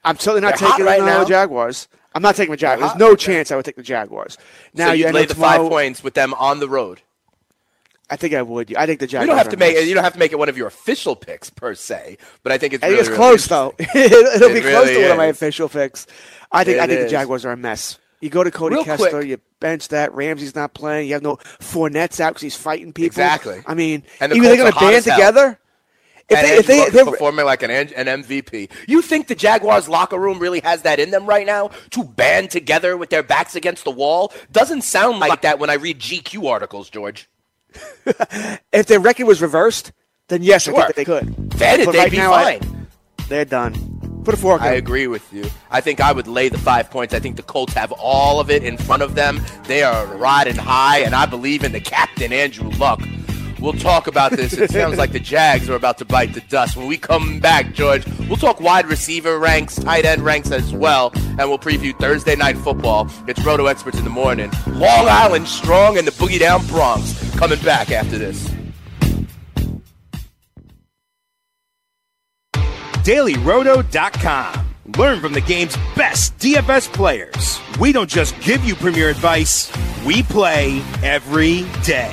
I'm certainly not They're taking right the now. Jaguars. I'm not taking the Jaguars. There's no chance I would take the Jaguars. Now so you you lay the five points with them on the road. I think I would. I think the Jaguars. You don't have to make it. You don't have to make it one of your official picks per se, but I think it's. I think really, it's really close though. it'll It be close really to one of my official picks. I think It I think is. the Jaguars are a mess. You go to Cody Real Kessler, quick. you bench that. Ramsey's not playing. You have no Fournette's out because he's fighting people. Exactly. I mean, And the either they're going to band together. If and they, if they, Luck if is they're, performing like an, an MVP. You think the Jaguars locker room really has that in them right now to band together with their backs against the wall? Doesn't sound like that when I read GQ articles, George. if their record was reversed, then yes, I Sure. think they could. Then But they'd right be now, I- fine. they're done. Put a fork. I in agree with you. I think I would lay the five points. I think the Colts have all of it in front of them. They are riding high, and I believe in the captain, Andrew Luck. We'll talk about this. It sounds like the Jags are about to bite the dust. When we come back, George, we'll talk wide receiver ranks, tight end ranks as well, and we'll preview Thursday night football. It's Roto Experts in the morning. Long Island strong and the Boogie Down Bronx coming back after this. DailyRoto.com. Learn from the game's best DFS players. We don't just give you premier advice, we play every day.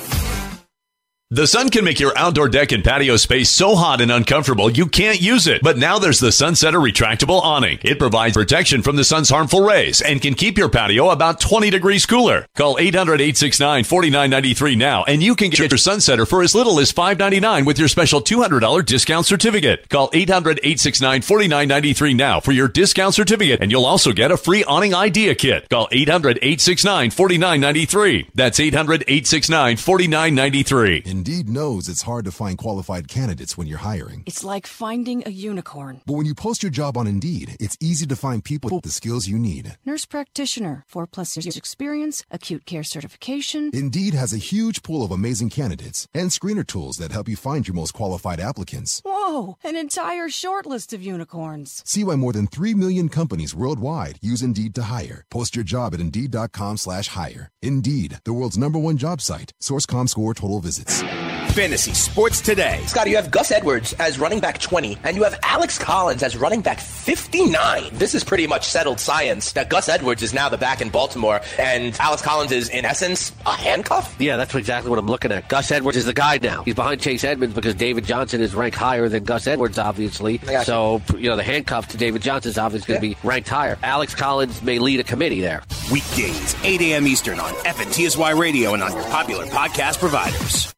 The sun can make your outdoor deck and patio space so hot and uncomfortable you can't use it. But now there's the Sunsetter retractable awning. It provides protection from the sun's harmful rays and can keep your patio about 20 degrees cooler. Call 800-869-4993 now and you can get your Sunsetter for as little as $5.99 with your special $200 discount certificate. Call 800-869-4993 now for your discount certificate and you'll also get a free awning idea kit. Call 800-869-4993. That's 800-869-4993. Indeed knows it's hard to find qualified candidates when you're hiring. It's like finding a unicorn. But when you post your job on Indeed, it's easy to find people with the skills you need. Nurse practitioner, four plus years experience, acute care certification. Indeed has a huge pool of amazing candidates and screener tools that help you find your most qualified applicants. Whoa, an entire short list of unicorns. See why more than 3 million companies worldwide use Indeed to hire. Post your job at Indeed.com slash hire. Indeed, the world's number one job site. Source.com score total visits. Fantasy Sports Today. Scotty, you have Gus Edwards as running back 20, and you have Alex Collins as running back 59. This is pretty much settled science that Gus Edwards is now the back in Baltimore, and Alex Collins is, in essence, a handcuff? Yeah, that's exactly what I'm looking at. Gus Edwards is the guy now. He's behind Chase Edmonds because David Johnson is ranked higher than Gus Edwards, obviously. So, you know, the handcuff to David Johnson is obviously going to be ranked higher. Alex Collins may lead a committee there. Weekdays, 8 a.m. Eastern on FNTSY Radio and on your popular podcast providers.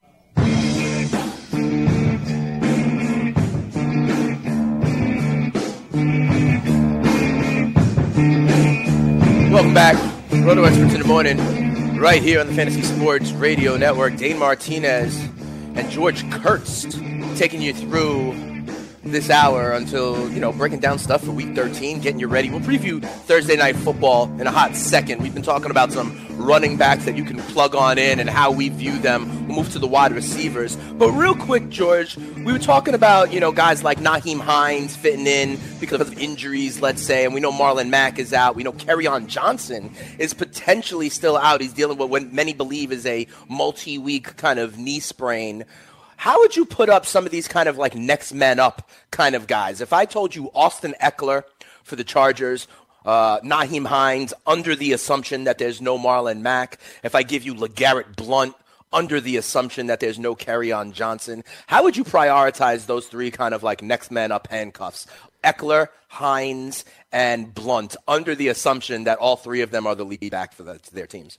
Welcome back. Roto Experts in the Morning, right here on the Fantasy Sports Radio Network. Dane Martinez and George Kurtz taking you through this hour until, you know, breaking down stuff for week 13, getting you ready. We'll preview Thursday night football in a hot second. We've been talking about some running backs that you can plug on in and how we view them. We'll move to the wide receivers. But real quick, George, we were talking about, you know, guys like Nyheim Hines fitting in because of injuries, let's say, and we know Marlon Mack is out. We know on Johnson is potentially still out. He's dealing with what many believe is a multi-week kind of knee sprain. How would you put up some of these kind of like next men up kind of guys? If I told you Austin Ekeler for the Chargers, uh, Nyheim Hines under the assumption that there's no Marlon Mack, if I give you LeGarrette Blunt under the assumption that there's no Kerryon Johnson, how would you prioritize those three kind of like next men up handcuffs? Ekeler, Hines, and Blunt under the assumption that all three of them are the lead back for the, their teams.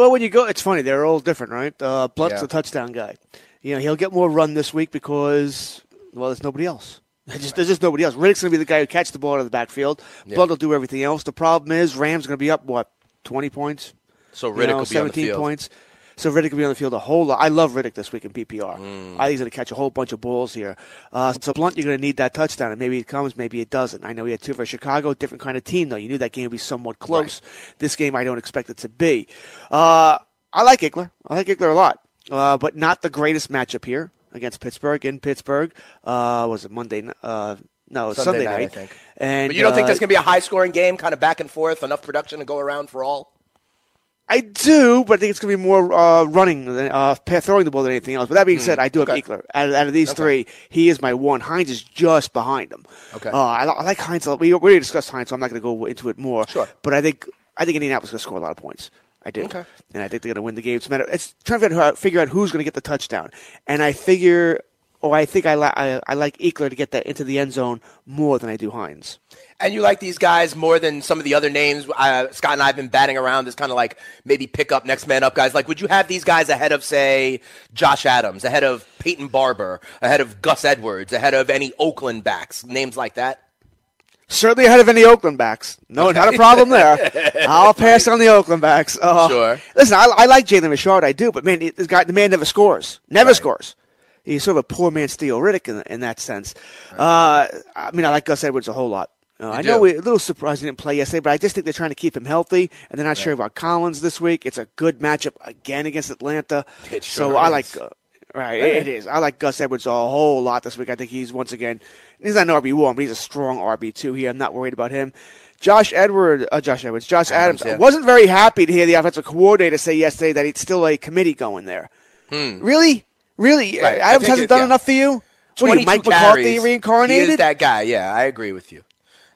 Well, when you go, it's funny. They're all different, right? Uh, Blunt's Yeah. a touchdown guy. You know, he'll get more run this week because, well, there's nobody else. There's just, there's just nobody else. Riddick's going to be the guy who catches the ball out of the backfield. Yeah. Blunt will do everything else. The problem is Rams going to be up, what, 20 points? So You Riddick know, will be on the 17 field. points. So Riddick will be on the field a whole lot. I love Riddick this week in PPR. Mm. I think he's going to catch a whole bunch of balls here. Uh, so Blunt, you're going to need that touchdown, and maybe it comes, maybe it doesn't. I know he had two for Chicago, different kind of team though. You knew that game would be somewhat close. This game, I don't expect it to be. Uh, I like Ekeler. I like Ekeler a lot, uh, but not the greatest matchup here against Pittsburgh in Pittsburgh. Uh, was it Monday? n- Uh, no, Sunday Sunday, night, I think. And but you don't think uh, there's going to be a high scoring game, kind of back and forth, enough production to go around for all? I do, but I think it's going to be more uh, running than uh, throwing the ball than anything else. But that being said, I do have Ekeler. Out of, out of these three, he is my one. Hines is just behind him. Okay. Uh, I, I like Hines. a lot. We already discussed Hines, so I'm not going to go into it more. Sure. But I think I think Indianapolis is going to score a lot of points. I do. Okay. And I think they're going to win the game. It's, a matter, it's trying to figure out who's going to get the touchdown. And I figure, or I think I, li- I, I like Ekeler to get that into the end zone more than I do Hines. And you like these guys more than some of the other names. Uh, Scott and I have been batting around this kind of like maybe pick up next man up guys. Like, would you have these guys ahead of, say, Josh Adams, ahead of Peyton Barber, ahead of Gus Edwards, ahead of any Oakland backs, names like that? Certainly ahead of any Oakland backs. No, not a problem there. I'll pass on the Oakland backs. Uh, Sure. Listen, I, I like Jalen Richard, I do, but man, this guy, the man never scores. Never scores. He's sort of a poor man Theo Riddick in, in that sense. Uh, I mean, I like Gus Edwards a whole lot. Uh, I know we're a little surprised he didn't play yesterday, but I just think they're trying to keep him healthy, and they're not sure about Collins this week. It's a good matchup again against Atlanta. It so sure I is. like, uh, right, it is. I like Gus Edwards a whole lot this week. I think he's once again, he's not an RB one, but he's a strong RB two here. I'm not worried about him. Josh Edward, uh, Josh Edwards, Josh Adams, Adams, yeah. wasn't very happy to hear the offensive coordinator say yesterday that it's still a committee going there. Hmm. Really, really, Right, Adams hasn't it- done yeah. enough for you. What are you, 22 Mike McCarthy reincarnated? He is that guy. Yeah, I agree with you.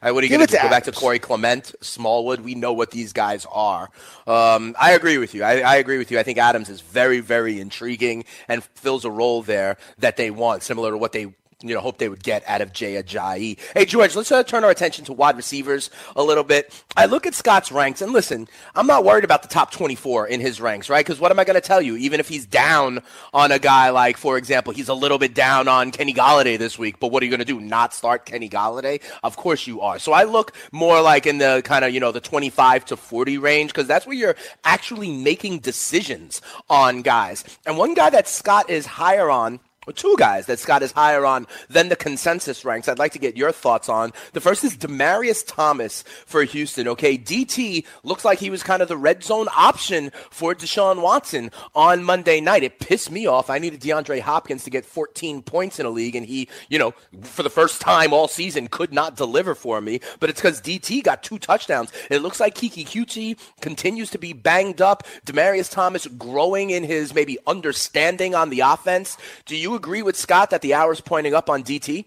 Uh, what are you Give going it to do? to Go back to Corey Clement, Smallwood. We know what these guys are. Um, I agree with you. I, I agree with you. I think Adams is very, very intriguing and fills a role there that they want, similar to what they you know hope they would get out of Jay Ajayi. Hey George, let's uh, turn our attention to wide receivers a little bit. I look at Scott's ranks and listen, I'm not worried about the top 24 in his ranks, right? Because what am I going to tell you? Even if he's down on a guy like, for example, he's a little bit down on Kenny Golladay this week, but what are you going to do? Not start Kenny Golladay? Of course you are. So I look more like in the kind of you know the 25 to 40 range because that's where you're actually making decisions on guys. And one guy that Scott is higher on two guys that Scott is higher on than the consensus ranks. I'd like to get your thoughts on. The first is Demaryius Thomas for Houston. Okay, DT looks like he was kind of the red zone option for Deshaun Watson on Monday night. It pissed me off. I needed DeAndre Hopkins to get 14 points in a league, and he, you know, for the first time all season could not deliver for me. But it's because DT got two touchdowns. It looks like Keke Coutee continues to be banged up. Demaryius Thomas growing in his maybe understanding on the offense. Do you agree with Scott that the hour's pointing up on DT?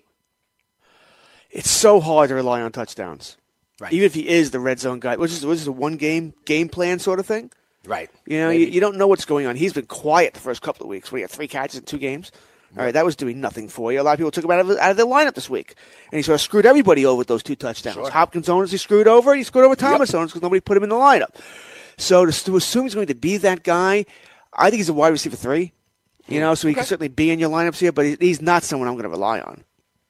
It's so hard to rely on touchdowns. Right. Even if he is the red zone guy, which is, which is a one game game plan sort of thing. Right. You know, you, you don't know what's going on. He's been quiet the first couple of weeks. We had three catches in two games. All right, that was doing nothing for you. A lot of people took him out of, out of the lineup this week, and he sort of screwed everybody over with those two touchdowns. Sure. Hopkins owners he screwed over, he screwed over Thomas owners because nobody put him in the lineup. So to, to assume he's going to be that guy, I think he's a wide receiver three. You know, so he can certainly be in your lineups here, but he's not someone I'm going to rely on.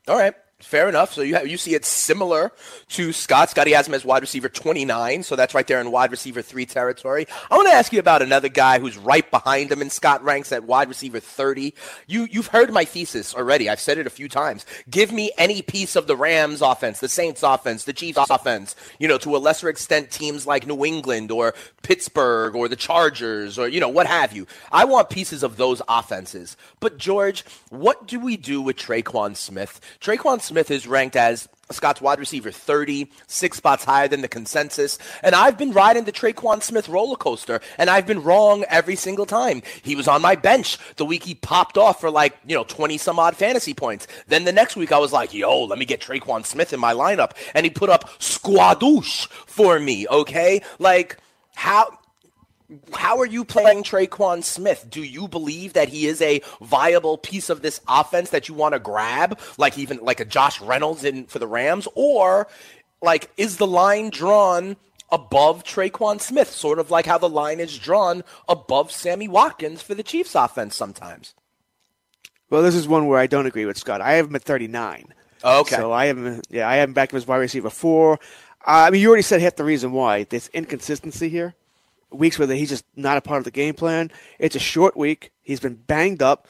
All right. Fair enough. So you have, you see it similar to Scott. Scotty has him as wide receiver 29, so that's right there in wide receiver 3 territory. I want to ask you about another guy who's right behind him in Scott ranks at wide receiver 30. You you've heard my thesis already. I've said it a few times. Give me any piece of the Rams offense, the Saints offense, the Chiefs offense, you know, to a lesser extent teams like New England or Pittsburgh or the Chargers or you know, what have you. I want pieces of those offenses. But George, what do we do with Tre'Quan Smith? Tre'Quan Smith is ranked as Scott's wide receiver 30, six spots higher than the consensus. And I've been riding the Tre'Quan Smith roller coaster, and I've been wrong every single time. He was on my bench the week he popped off for like, you know, 20 some odd fantasy points. Then the next week I was like, yo, let me get Tre'Quan Smith in my lineup. And he put up squadouche for me, okay? Like, how how are you playing Tre'Quan Smith? Do you believe that he is a viable piece of this offense that you want to grab, like even like a Josh Reynolds in for the Rams, or like is the line drawn above Tre'Quan Smith, sort of like how the line is drawn above Sammy Watkins for the Chiefs offense sometimes? Well, this is one where I don't agree with Scott. I have him at 39. Okay. So I him, yeah, I have him back him as wide receiver four. Uh, I mean, you already said half the reason why. There's inconsistency here. Weeks where he's just not a part of the game plan. It's a short week. He's been banged up.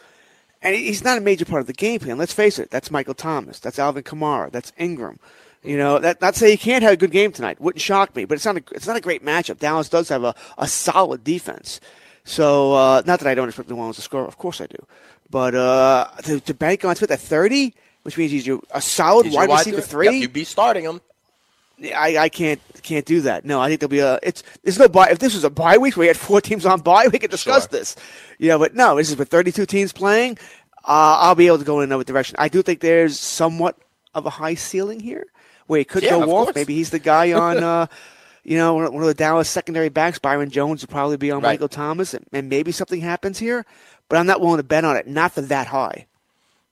And he's not a major part of the game plan. Let's face it. That's Michael Thomas. That's Alvin Kamara. That's Ingram. You know, that not to say he can't have a good game tonight. Wouldn't shock me. But it's not a, it's not a great matchup. Dallas does have a, a solid defense. So, uh, not that I don't expect New Orleans to score. Of course I do. But uh, to, to bank on Smith at 30, which means he's your, a solid He's your wide receiver Yep, three. you'd be starting him. I, I can't can't do that. No, I think there'll be a. It's there's no bye. If this was a bye week where we had four teams on bye, we could discuss Sure. this. Yeah, but no, this is with 32 teams playing. Uh, I'll be able to go in another direction. I do think there's somewhat of a high ceiling here where he could Yeah, go of off. Maybe he's the guy on. Uh, you know, one of one of the Dallas secondary backs, Byron Jones, would probably be on Right. Michael Thomas, and, and maybe something happens here. But I'm not willing to bet on it. Not for that high.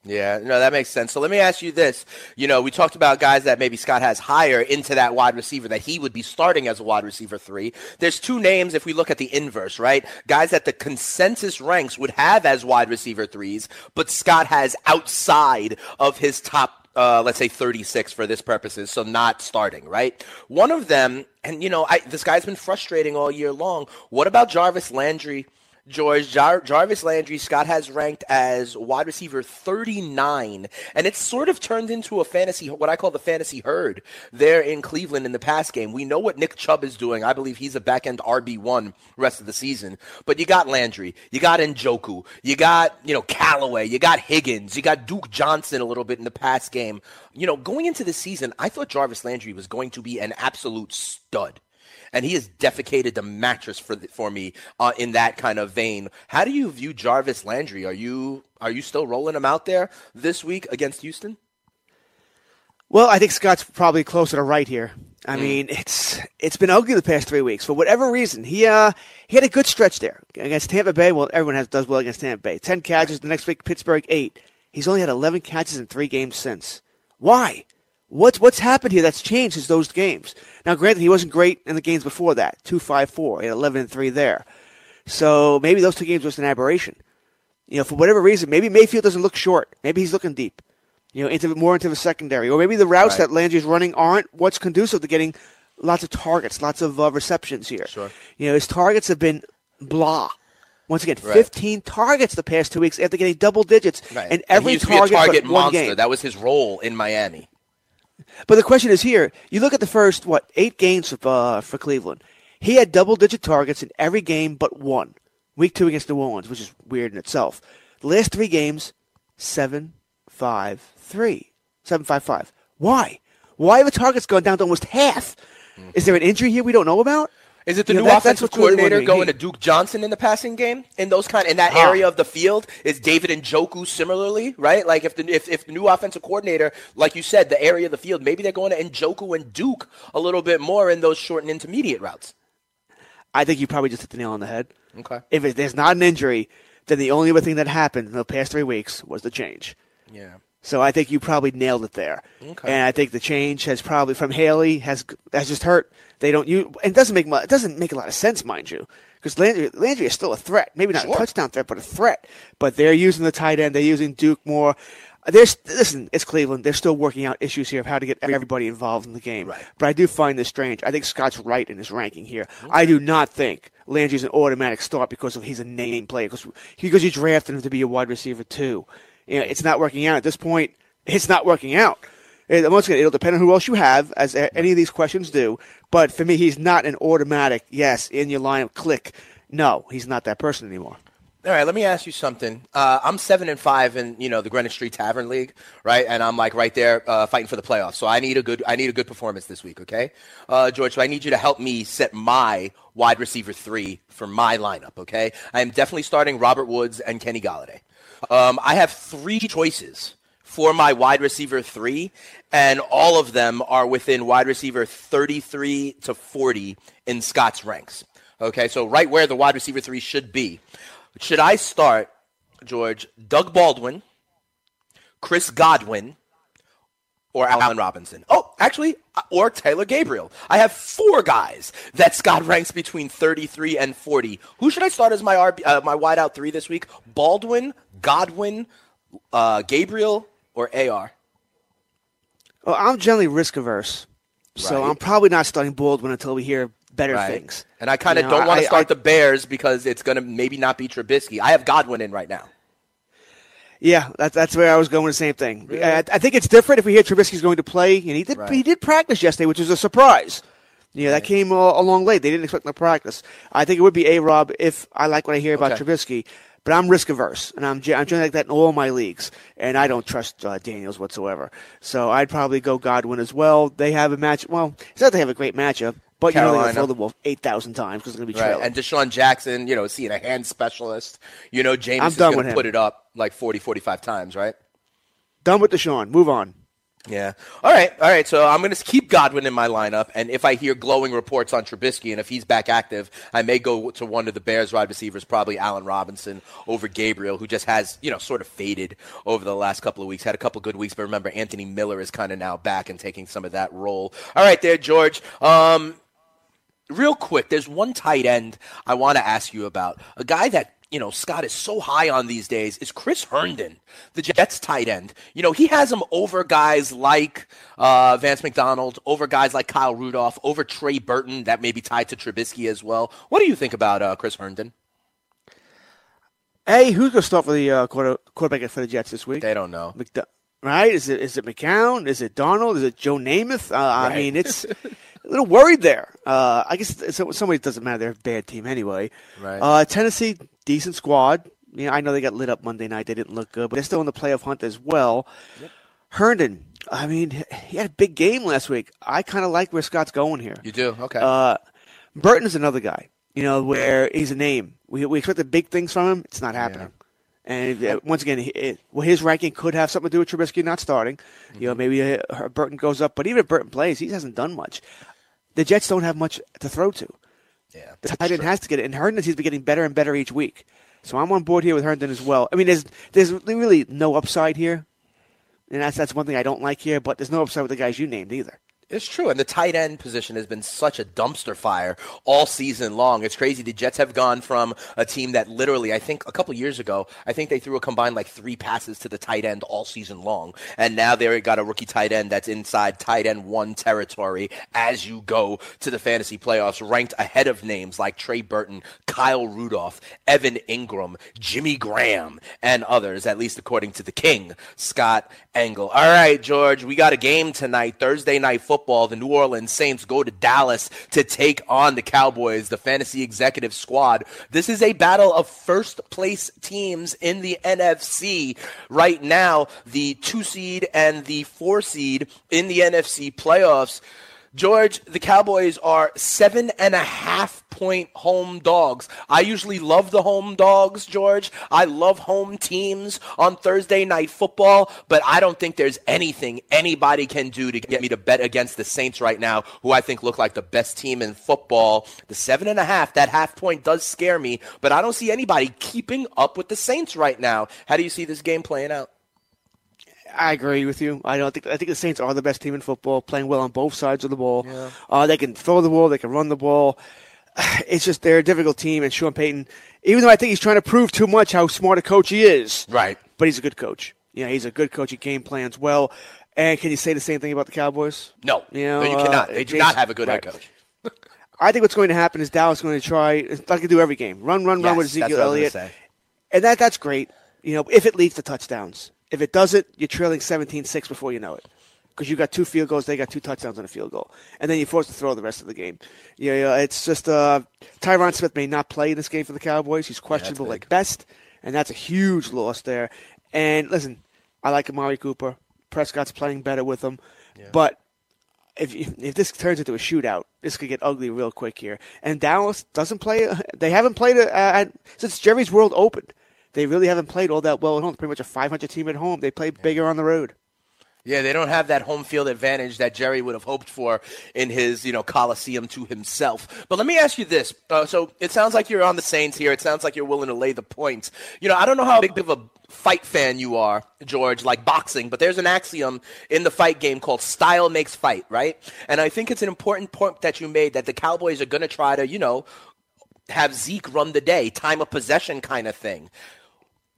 Yeah, no, that makes sense. So let me ask you this. You know, we talked about guys that maybe Scott has higher into that wide receiver that he would be starting as a wide receiver three. There's two names if we look at the inverse, right? Guys that the consensus ranks would have as wide receiver threes, but Scott has outside of his top uh, let's say 36 for this purposes, so not starting, right? One of them, and you know, I, this guy's been frustrating all year long. What about Jarvis Landry? George Jar- Jarvis Landry, Scott has ranked as wide receiver 39, and it's sort of turned into a fantasy, what I call the fantasy herd there in Cleveland in the pass game. We know what Nick Chubb is doing. I believe he's a back end RB1 rest of the season. But you got Landry, you got Njoku, you got, you know, Callaway, you got Higgins, you got Duke Johnson a little bit in the pass game. You know, going into the season, I thought Jarvis Landry was going to be an absolute stud and he has defecated the mattress for the, for me uh, in that kind of vein. How do you view Jarvis Landry? Are you are you still rolling him out there this week against Houston? Well, I think Scott's probably closer to right here. I mm. mean, it's it's been ugly the past three weeks for whatever reason. He uh he had a good stretch there against Tampa Bay. Well, everyone has does well against Tampa Bay. Ten catches the next week. Pittsburgh eight. He's only had eleven catches in three games since. Why? What's what's happened here that's changed since those games? Now, granted, he wasn't great in the games before that. Two five four. He had eleven and three there. So maybe those two games was an aberration. You know, for whatever reason, maybe Mayfield doesn't look short. Maybe he's looking deep you know, into more into the secondary, or maybe the routes right. that Landry's running aren't what's conducive to getting lots of targets, lots of uh, receptions here. Sure. You know, his targets have been blah. Once again, right. 15 targets the past two weeks after getting double digits, right. and every and target, target but one monster. game. That was his role in Miami. But the question is here: you look at the first what eight games for, uh, for Cleveland. He had double-digit targets in every game but one. Week two against New Orleans, which is weird in itself. The last three games, seven, five, three, seven five five. Why? Why have the targets gone down to almost half? Mm-hmm. Is there an injury here we don't know about? Is it the You new know, that- offensive really coordinator wondering. going to Duke Johnson in the passing game in those kind in that area of the field? Is David Njoku similarly right? Like if the if, if the new offensive coordinator, like you said, the area of the field, maybe they're going to Njoku and Duke a little bit more in those short and intermediate routes. I think you probably just hit the nail on the head. Okay. If it, there's not an injury, then the only other thing that happened in the past three weeks was the change. Yeah. So I think you probably nailed it there. Okay. And I think the change has probably from Haley has has just hurt. They don't you and it doesn't make mu- it doesn't make a lot of sense, mind you, because Landry, Landry is still a threat. Maybe not a touchdown threat, but a threat. But they're using the tight end. They're using Duke more. There's listen, it's Cleveland. They're still working out issues here of how to get everybody involved in the game. Right. But I do find this strange. I think Scott's right in his ranking here. I do not think Landry's an automatic start because of he's a name player because because you drafted him to be a wide receiver too. You know, it's not working out at this point. It's not working out. And once again, it'll depend on who else you have, as any of these questions do. But for me, he's not an automatic yes in your line of click. No, he's not that person anymore. All right, let me ask you something. Uh, I'm seven and five in you know the Greenwich Street Tavern League, right? And I'm like right there uh, fighting for the playoffs. So I need a good I need a good performance this week, okay, uh, George? So I need you to help me set my wide receiver three for my lineup, okay? I am definitely starting Robert Woods and Kenny Golladay. Um, I have three choices for my wide receiver three, and all of them are within wide receiver 33 to 40 in Scott's ranks. Okay, so right where the wide receiver three should be. Should I start, George, Doug Baldwin, Chris Godwin, or Allen Robinson? Oh, actually, or Taylor Gabriel. I have four guys that Scott ranks between 33 and 40. Who should I start as my RB, uh, my wideout three this week? Baldwin, Godwin, uh, Gabriel, or AR? Well, I'm generally risk averse, so Right. I'm probably not starting Baldwin until we hear better Right. things. And I kind of You know, don't want to start I- the Bears because it's going to maybe not be Trubisky. I have Godwin in right now. Yeah, that, that's where I was going. The same thing. I, I think it's different if we hear Trubisky's going to play, and he did. Right. He did practice yesterday, which was a surprise. Yeah, that came uh, along late. They didn't expect him to practice. I think it would be a Rob if I like what I hear about Okay. Trubisky, but I'm risk averse, and I'm I'm generally like that in all my leagues, and I don't trust uh, Daniels whatsoever. So I'd probably go Godwin as well. They have a match. Well, it's not they have a great matchup, but you know they're going to throw the ball eight thousand times because they're going to be Right. trailing. And DeSean Jackson, you know, seeing a hand specialist, you know, James I'm is done going to put it up like 40, 45 times, right? Done with DeSean. Move on. Yeah. All right. All right. So I'm going to keep Godwin in my lineup, and if I hear glowing reports on Trubisky, and if he's back active, I may go to one of the Bears wide receivers, probably Allen Robinson over Gabriel, who just has you know sort of faded over the last couple of weeks. Had a couple good weeks, but remember Anthony Miller is kind of now back and taking some of that role. All right, there, George. Um, real quick, there's one tight end I want to ask you about. A guy that, you know, Scott is so high on these days is Chris Herndon, the Jets tight end. You know, he has him over guys like uh, Vance McDonald, over guys like Kyle Rudolph, over Trey Burton, that may be tied to Trubisky as well. What do you think about uh, Chris Herndon? Hey, who's going to start for the uh, quarter, quarterback for the Jets this week? They don't know. McDu- right? Is it is it McCown? Is it Donald? Is it Joe Namath? Uh, I mean, it's a little worried there. Uh, I guess somebody doesn't matter. They're a bad team anyway. Right. Uh, Tennessee, decent squad. You know, I know they got lit up Monday night. They didn't look good, but they're still in the playoff hunt as well. Herndon, I mean, he had a big game last week. I kind of like where Scott's going here. You do? Okay. Uh, Burton's another guy, you know, where he's a name. We, we expected big things from him. It's not happening. And uh, once again, it, well, his ranking could have something to do with Trubisky not starting. You know, maybe uh, Burton goes up, but even if Burton plays, he hasn't done much. The Jets don't have much to throw to. Yeah, the tight end has to get it, and Herndon seems to be getting better and better each week. So I'm on board here with Herndon as well. I mean, there's there's really no upside here, and that's that's one thing I don't like here. But there's no upside with the guys you named either. It's true, and the tight end position has been such a dumpster fire all season long. It's crazy. The Jets have gone from a team that literally, I think, a couple years ago, I think they threw a combined like three passes to the tight end all season long, and now they've got a rookie tight end that's inside tight end one territory as you go to the fantasy playoffs, ranked ahead of names like Trey Burton, Kyle Rudolph, Evan Engram, Jimmy Graham, and others, at least according to the King, Scott Engel. All right, George, we got a game tonight, Thursday night football. The New Orleans Saints go to Dallas to take on the Cowboys, the fantasy executive squad. This is a battle of first place teams in the NFC. Right now, the two seed and the four seed in the NFC playoffs. George, the Cowboys are seven and a half point home dogs. I usually love the home dogs, George. I love home teams on Thursday night football, but I don't think there's anything anybody can do to get me to bet against the Saints right now, who I think look like the best team in football. The seven and a half, that half point does scare me, but I don't see anybody keeping up with the Saints right now. How do you see this game playing out? I agree with you. I don't think I think the Saints are the best team in football, playing well on both sides of the ball. Yeah. Uh, they can throw the ball, they can run the ball. It's just they're a difficult team, and Sean Payton, even though I think he's trying to prove too much how smart a coach he is, right? But he's a good coach. Yeah, he's a good coach. He game plans well. And can you say the same thing about the Cowboys? No, you know, no, you cannot. uh, They do Jason- not have a good head coach. I think what's going to happen is Dallas is going to try, like they do every game, run, run, run Yes, with that's Ezekiel what I was Elliott, and that that's great. You know, if it leads to touchdowns. If it doesn't, you're trailing 17-6 before you know it. Because you got two field goals, they got two touchdowns and a field goal, and then you're forced to throw the rest of the game. Yeah, yeah it's just uh, Tyron Smith may not play in this game for the Cowboys. He's questionable at best, and that's a huge loss there. And listen, I like Amari Cooper. Prescott's playing better with him, but if if this turns into a shootout, this could get ugly real quick here. And Dallas doesn't play. They haven't played uh, since Jerry's World opened. They really haven't played all that well at home. Pretty much a 500 team at home. They play bigger on the road. Yeah, they don't have that home field advantage that Jerry would have hoped for in his, you know, Coliseum to himself. But let me ask you this. Uh, so it sounds like you're on the Saints here. It sounds like you're willing to lay the points. You know, I don't know how big of a fight fan you are, George, like boxing, but there's an axiom in the fight game called style makes fight, right? And I think it's an important point that you made that the Cowboys are going to try to, you know, have Zeke run the day, time of possession kind of thing.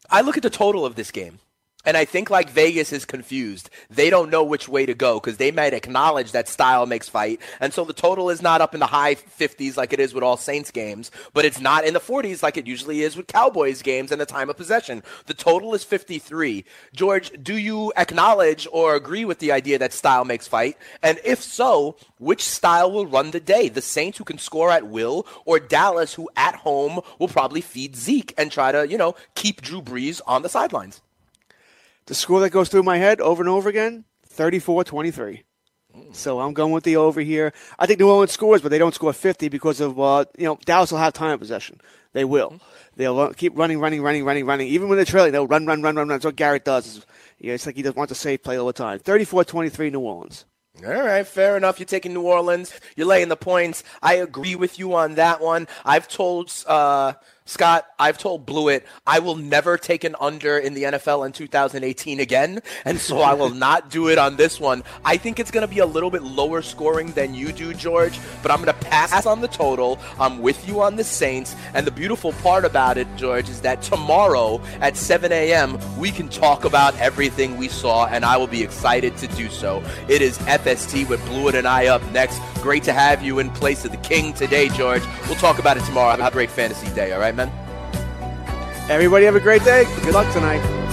I look at the total of this game. And I think like Vegas is confused. They don't know which way to go because they might acknowledge that style makes fight. And so the total is not up in the high 50s like it is with all Saints games, but it's not in the 40s like it usually is with Cowboys games and the time of possession. The total is 53. George, do you acknowledge or agree with the idea that style makes fight? And if so, which style will run the day? The Saints who can score at will or Dallas who at home will probably feed Zeke and try to, you know, keep Drew Brees on the sidelines? The score that goes through my head over and over again 34 23. So I'm going with the over here. I think New Orleans scores, but they don't score 50 because of, uh, you know, Dallas will have time of possession. They will. They'll keep running, running, running, running, running. Even when they're trailing, they'll run, run, run, run, run. That's what Garrett does. Yeah, it's like he just wants a safe play all the time. 34 23 New Orleans. All right, fair enough. You're taking New Orleans. You're laying the points. I agree with you on that one. I've told uh, Scott, I've told Blewett, I will never take an under in the NFL in 2018 again, and so I will not do it on this one. I think it's going to be a little bit lower scoring than you do, George, but I'm going to pass on the total. I'm with you on the Saints, and the beautiful part about it, George, is that tomorrow at 7 a.m. we can talk about everything we saw, and I will be excited to do so. It is FST with Blewett and I up next. Great to have you in place of the King today, George. We'll talk about it tomorrow. Have a great fantasy day, all right, Everybody have a great day. Good luck tonight.